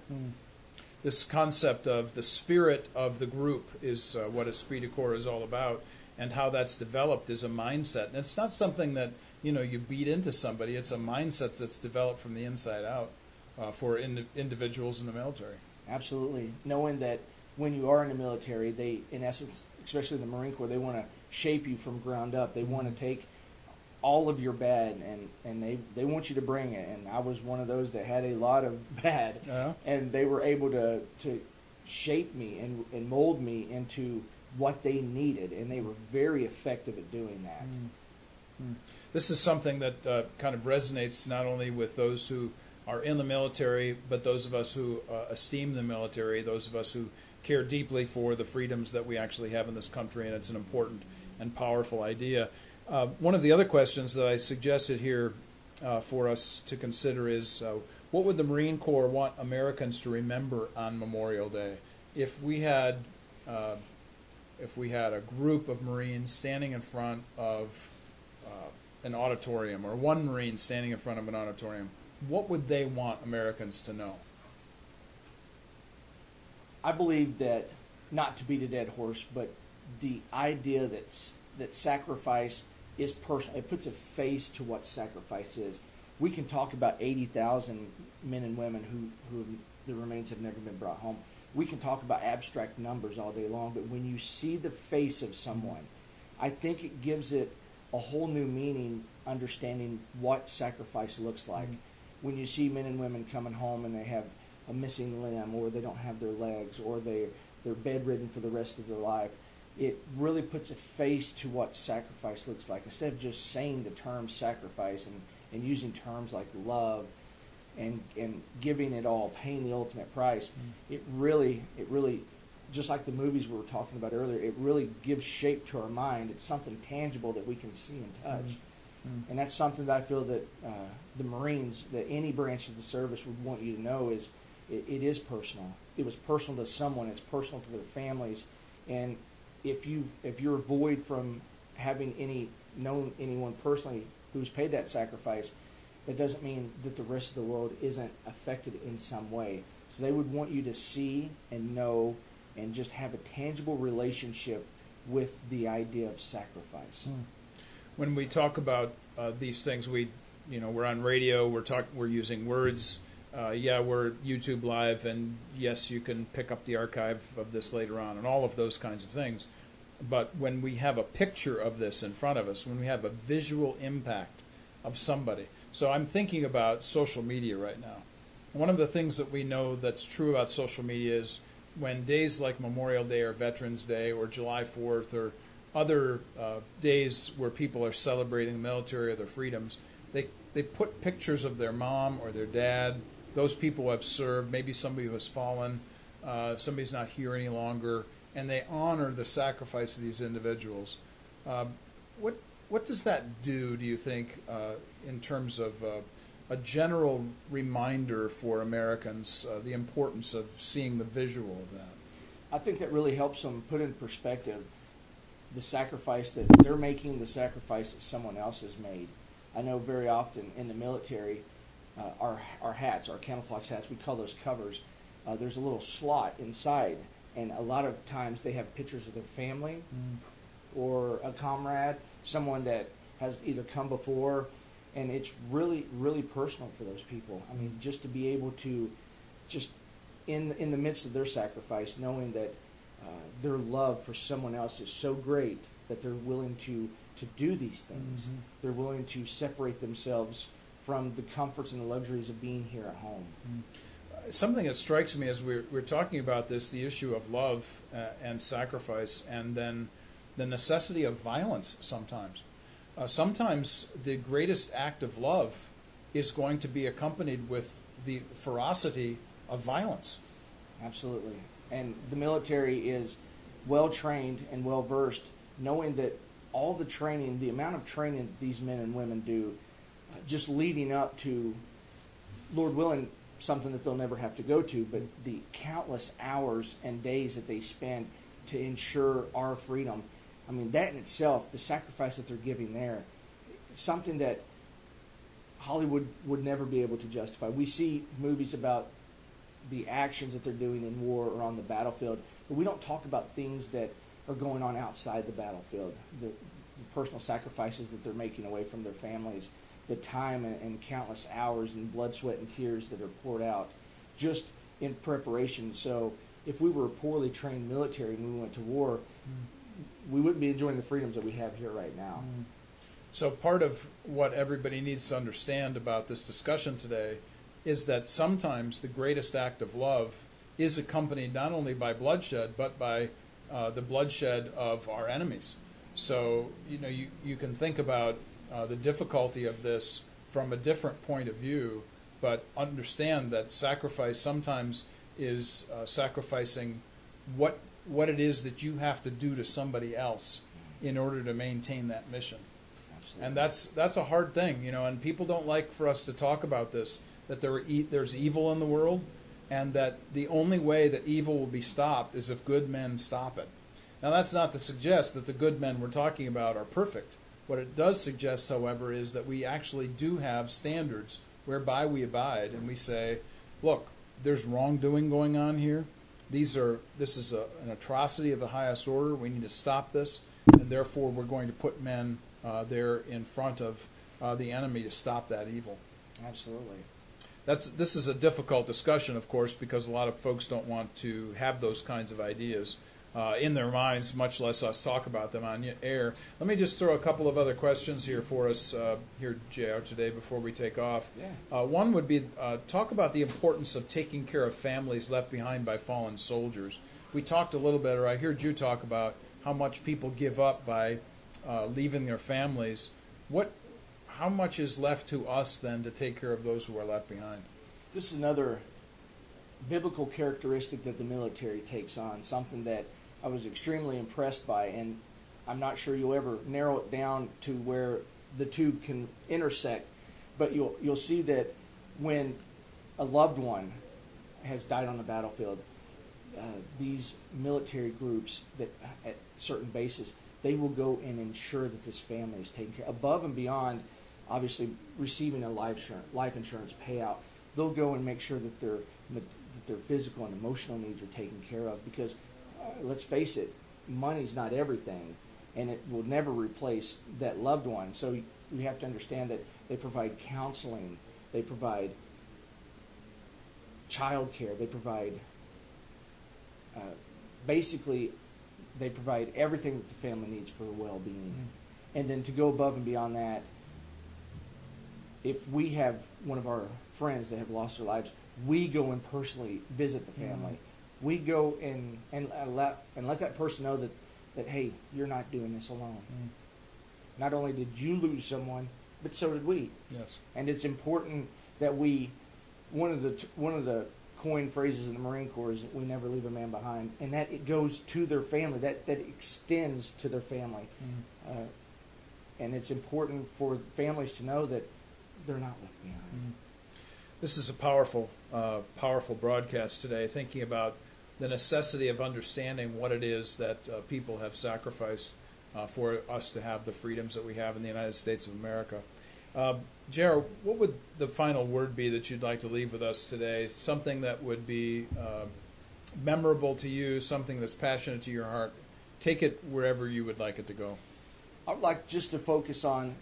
This concept of the spirit of the group is uh, what esprit de corps is all about, and how that's developed is a mindset. And it's not something that you know you beat into somebody. It's a mindset that's developed from the inside out uh, for ind- individuals in the military. Absolutely, knowing that when you are in the military, they, in essence, especially the Marine Corps, they want to shape you from ground up. They want to take all of your bad and and they they want you to bring it. And I was one of those that had a lot of (laughs) bad, Yeah. and they were able to to shape me and and mold me into what they needed, and they were very effective at doing that. Mm. This is something that uh, kind of resonates not only with those who are in the military, but those of us who uh, esteem the military, those of us who care deeply for the freedoms that we actually have in this country, and it's an important and powerful idea. Uh, one of the other questions that I suggested here uh, for us to consider is uh, what would the Marine Corps want Americans to remember on Memorial Day? If we had uh, if we had a group of Marines standing in front of uh, an auditorium, or one Marine standing in front of an auditorium, what would they want Americans to know? I believe that not to beat a dead horse, but the idea that that sacrifice is personal. It puts a face to what sacrifice is. We can talk about eighty thousand men and women who who the remains have never been brought home. We can talk about abstract numbers all day long, but when you see the face of someone, I think it gives it a whole new meaning, understanding what sacrifice looks like. Mhm. When you see men and women coming home and they have a missing limb, or they don't have their legs, or they they're bedridden for the rest of their life, it really puts a face to what sacrifice looks like. Instead of just saying the term sacrifice and, and using terms like love and and giving it all, paying the ultimate price, it really it really just like the movies we were talking about earlier, it really gives shape to our mind. It's something tangible that we can see and touch. Mm. And that's something that I feel that uh, the Marines, that any branch of the service would want you to know is it, it is personal. It was personal to someone. It's personal to their families. And if you if you're void from having any known anyone personally who's paid that sacrifice, that doesn't mean that the rest of the world isn't affected in some way. So they would want you to see and know and just have a tangible relationship with the idea of sacrifice. Hmm. When we talk about uh, these things, we, you know, we're on radio. We're talk, We're using words. Uh, yeah, we're YouTube live, and yes, you can pick up the archive of this later on, and all of those kinds of things. But when we have a picture of this in front of us, when we have a visual impact of somebody, so I'm thinking about social media right now. One of the things that we know that's true about social media is when days like Memorial Day or Veterans Day or July 4th or other uh, days where people are celebrating the military or their freedoms, they, they put pictures of their mom or their dad, those people have served, maybe somebody who has fallen, uh, somebody's not here any longer, and they honor the sacrifice of these individuals. Um, what, what does that do, do you think, uh, in terms of uh, a general reminder for Americans, uh, the importance of seeing the visual of that? I think that really helps them put in perspective the sacrifice that they're making, the sacrifice that someone else has made. I know very often in the military, uh, our our hats, our camouflage hats, we call those covers. Uh, there's a little slot inside, and a lot of times they have pictures of their family or a comrade, someone that has either come before, and it's really really personal for those people. I mean, just to be able to, just in in the midst of their sacrifice, knowing that uh, their love for someone else is so great that they're willing to to do these things. Mhm. They're willing to separate themselves from the comforts and the luxuries of being here at home. Something that strikes me as we're, we're talking about this, the issue of love uh, and sacrifice, and then the necessity of violence sometimes. Uh, sometimes the greatest act of love is going to be accompanied with the ferocity of violence. Absolutely. And the military is well trained and well versed, knowing that all the training, the amount of training these men and women do, just leading up to, Lord willing, something that they'll never have to go to, but the countless hours and days that they spend to ensure our freedom. I mean, that in itself, the sacrifice that they're giving there, something that Hollywood would never be able to justify. We see movies about the actions that they're doing in war or on the battlefield, but we don't talk about things that are going on outside the battlefield, the, the personal sacrifices that they're making away from their families, the time and, and countless hours and blood, sweat, and tears that are poured out just in preparation. So if we were a poorly trained military and we went to war, we wouldn't be enjoying the freedoms that we have here right now. So, part of what everybody needs to understand about this discussion today is that sometimes the greatest act of love is accompanied not only by bloodshed, but by uh, the bloodshed of our enemies. So, you know, you, you can think about the difficulty of this from a different point of view, but understand that sacrifice sometimes is uh, sacrificing what what it is that you have to do to somebody else in order to maintain that mission. Absolutely. And that's that's a hard thing, you know. And people don't like for us to talk about this. That there are e- there's evil in the world, and that the only way that evil will be stopped is if good men stop it. Now, that's not to suggest that the good men we're talking about are perfect. What it does suggest, however, is that we actually do have standards whereby we abide, and we say, look, there's wrongdoing going on here. These are this is a, an atrocity of the highest order. We need to stop this, and therefore we're going to put men uh, there in front of uh, the enemy to stop that evil. Absolutely. That's this is a difficult discussion, of course, because a lot of folks don't want to have those kinds of ideas uh, in their minds, much less us talk about them on air. Let me just throw a couple of other questions here for us uh, here, JR, today before we take off. Yeah. Uh, one would be uh, talk about the importance of taking care of families left behind by fallen soldiers. We talked a little bit, or I heard you talk about how much people give up by uh, leaving their families. What, how much is left to us then to take care of those who are left behind? This is another biblical characteristic that the military takes on, something that I was extremely impressed by, and I'm not sure you'll ever narrow it down to where the two can intersect, but you'll you'll see that when a loved one has died on the battlefield, uh, these military groups that at certain bases they will go and ensure that this family is taken care of above and beyond obviously receiving a life insurance, life insurance payout. They'll go and make sure that their that their physical and emotional needs are taken care of because uh, let's face it money's not everything and it will never replace that loved one. So you have to understand that they provide counseling they provide child care they provide uh, basically they provide everything that the family needs for well-being. And then to go above and beyond that if we have one of our friends that have lost their lives we go and personally visit the family we go and and uh, let and let that person know that that hey you're not doing this alone. Not only did you lose someone but so did we. Yes. and it's important that we one of the one of the coin phrases in the Marine Corps is that we never leave a man behind, and that it goes to their family. That that extends to their family, uh, and it's important for families to know that they're not left behind. This is a powerful, uh, powerful broadcast today, thinking about the necessity of understanding what it is that uh, people have sacrificed uh, for us to have the freedoms that we have in the United States of America. Uh, Jared, what would the final word be that you'd like to leave with us today? Something that would be uh, memorable to you, something that's passionate to your heart. Take it wherever you would like it to go. I would like just to focus on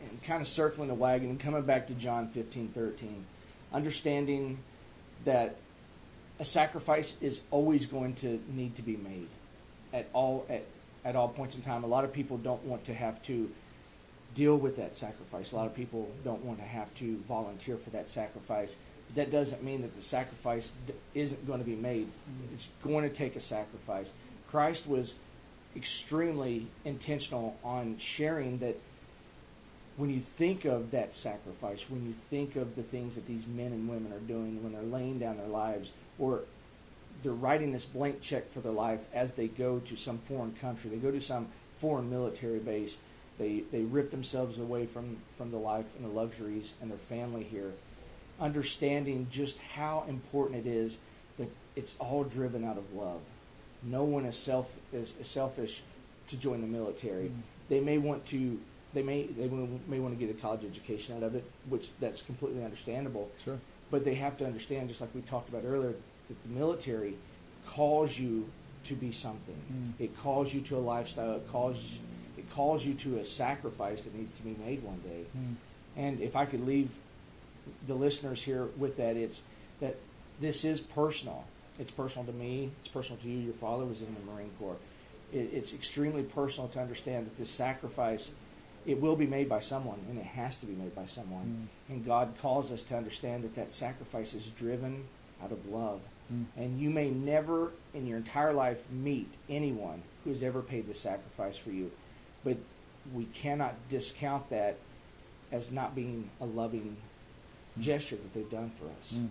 and kind of circling the wagon and coming back to John fifteen thirteen, understanding that a sacrifice is always going to need to be made at all at, at all points in time. A lot of people don't want to have to deal with that sacrifice. A lot of people don't want to have to volunteer for that sacrifice. But that doesn't mean that the sacrifice d- isn't going to be made. Mm-hmm. It's going to take a sacrifice. Christ was extremely intentional on sharing that when you think of that sacrifice, when you think of the things that these men and women are doing when they're laying down their lives or they're writing this blank check for their life as they go to some foreign country, they go to some foreign military base, they, they rip themselves away from, from the life and the luxuries and their family here, understanding just how important it is that it's all driven out of love. No one is self is, is selfish to join the military. Mm-hmm. They may want to they may they may want to get a college education out of it, which that's completely understandable. Sure. But they have to understand, just like we talked about earlier, that the military calls you to be something. Mm. It calls you to a lifestyle. It calls it calls you to a sacrifice that needs to be made one day. And if I could leave the listeners here with that, it's that this is personal. It's personal to me. It's personal to you. Your father was in the Marine Corps. It, it's extremely personal to understand that this sacrifice, it will be made by someone, and it has to be made by someone. And God calls us to understand that that sacrifice is driven out of love, Mm. And you may never in your entire life meet anyone who has ever paid the sacrifice for you. But we cannot discount that as not being a loving Mm. gesture that they've done for us. Mm.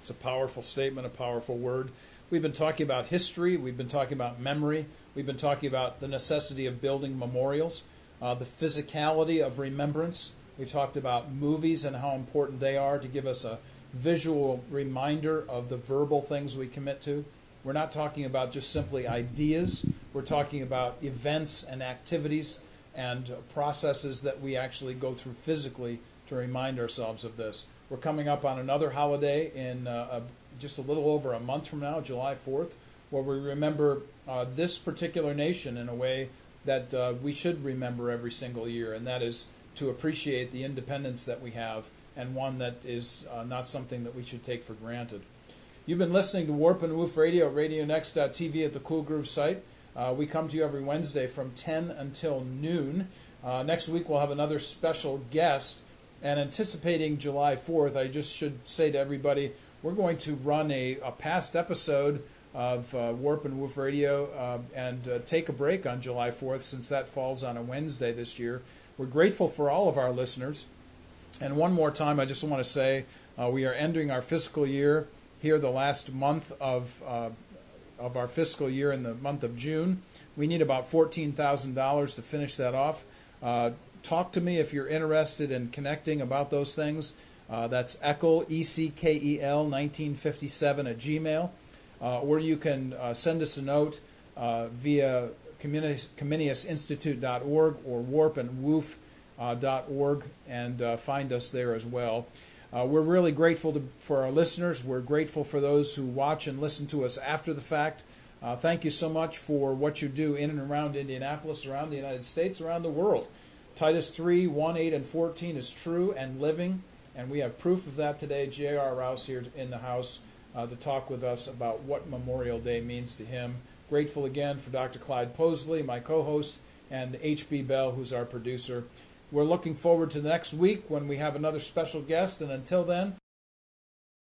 It's a powerful statement, a powerful word. We've been talking about history, we've been talking about memory, we've been talking about the necessity of building memorials, uh, the physicality of remembrance. We've talked about movies and how important they are to give us a visual reminder of the verbal things we commit to. We're not talking about just simply ideas, we're talking about events and activities and processes that we actually go through physically to remind ourselves of this. We're coming up on another holiday in uh, just a little over a month from now, July 4th, where we remember uh, this particular nation in a way that uh, we should remember every single year, and that is to appreciate the independence that we have and one that is uh, not something that we should take for granted. You've been listening to Warp and Woof Radio, RadioNext.tv at the Cool Groove site. Uh, we come to you every Wednesday from 10 until noon. Uh, next week we'll have another special guest. And anticipating July 4th, I just should say to everybody, we're going to run a, a past episode of uh, Warp and Woof Radio uh, and uh, take a break on July 4th since that falls on a Wednesday this year. We're grateful for all of our listeners. And one more time, I just want to say uh, we are ending our fiscal year here the last month of, uh, of our fiscal year in the month of June. We need about $14,000 to finish that off. Uh, talk to me if you're interested in connecting about those things. That's Eckel, E C K E L, 1957 at Gmail. Uh, or you can uh, send us a note uh, via Comeniusinstitute.org or warpandwoof.org and find us there as well. Uh, we're really grateful to, for our listeners. We're grateful for those who watch and listen to us after the fact. Uh, thank you so much for what you do in and around Indianapolis, around the United States, around the world. Titus 3 1, 8, and 14 is true and living, and we have proof of that today. J.R. Rouse here in the house uh, to talk with us about what Memorial Day means to him. Grateful again for Dr. Clyde Posley, my co host, and H.B. Bell, who's our producer. We're looking forward to the next week when we have another special guest, and until then,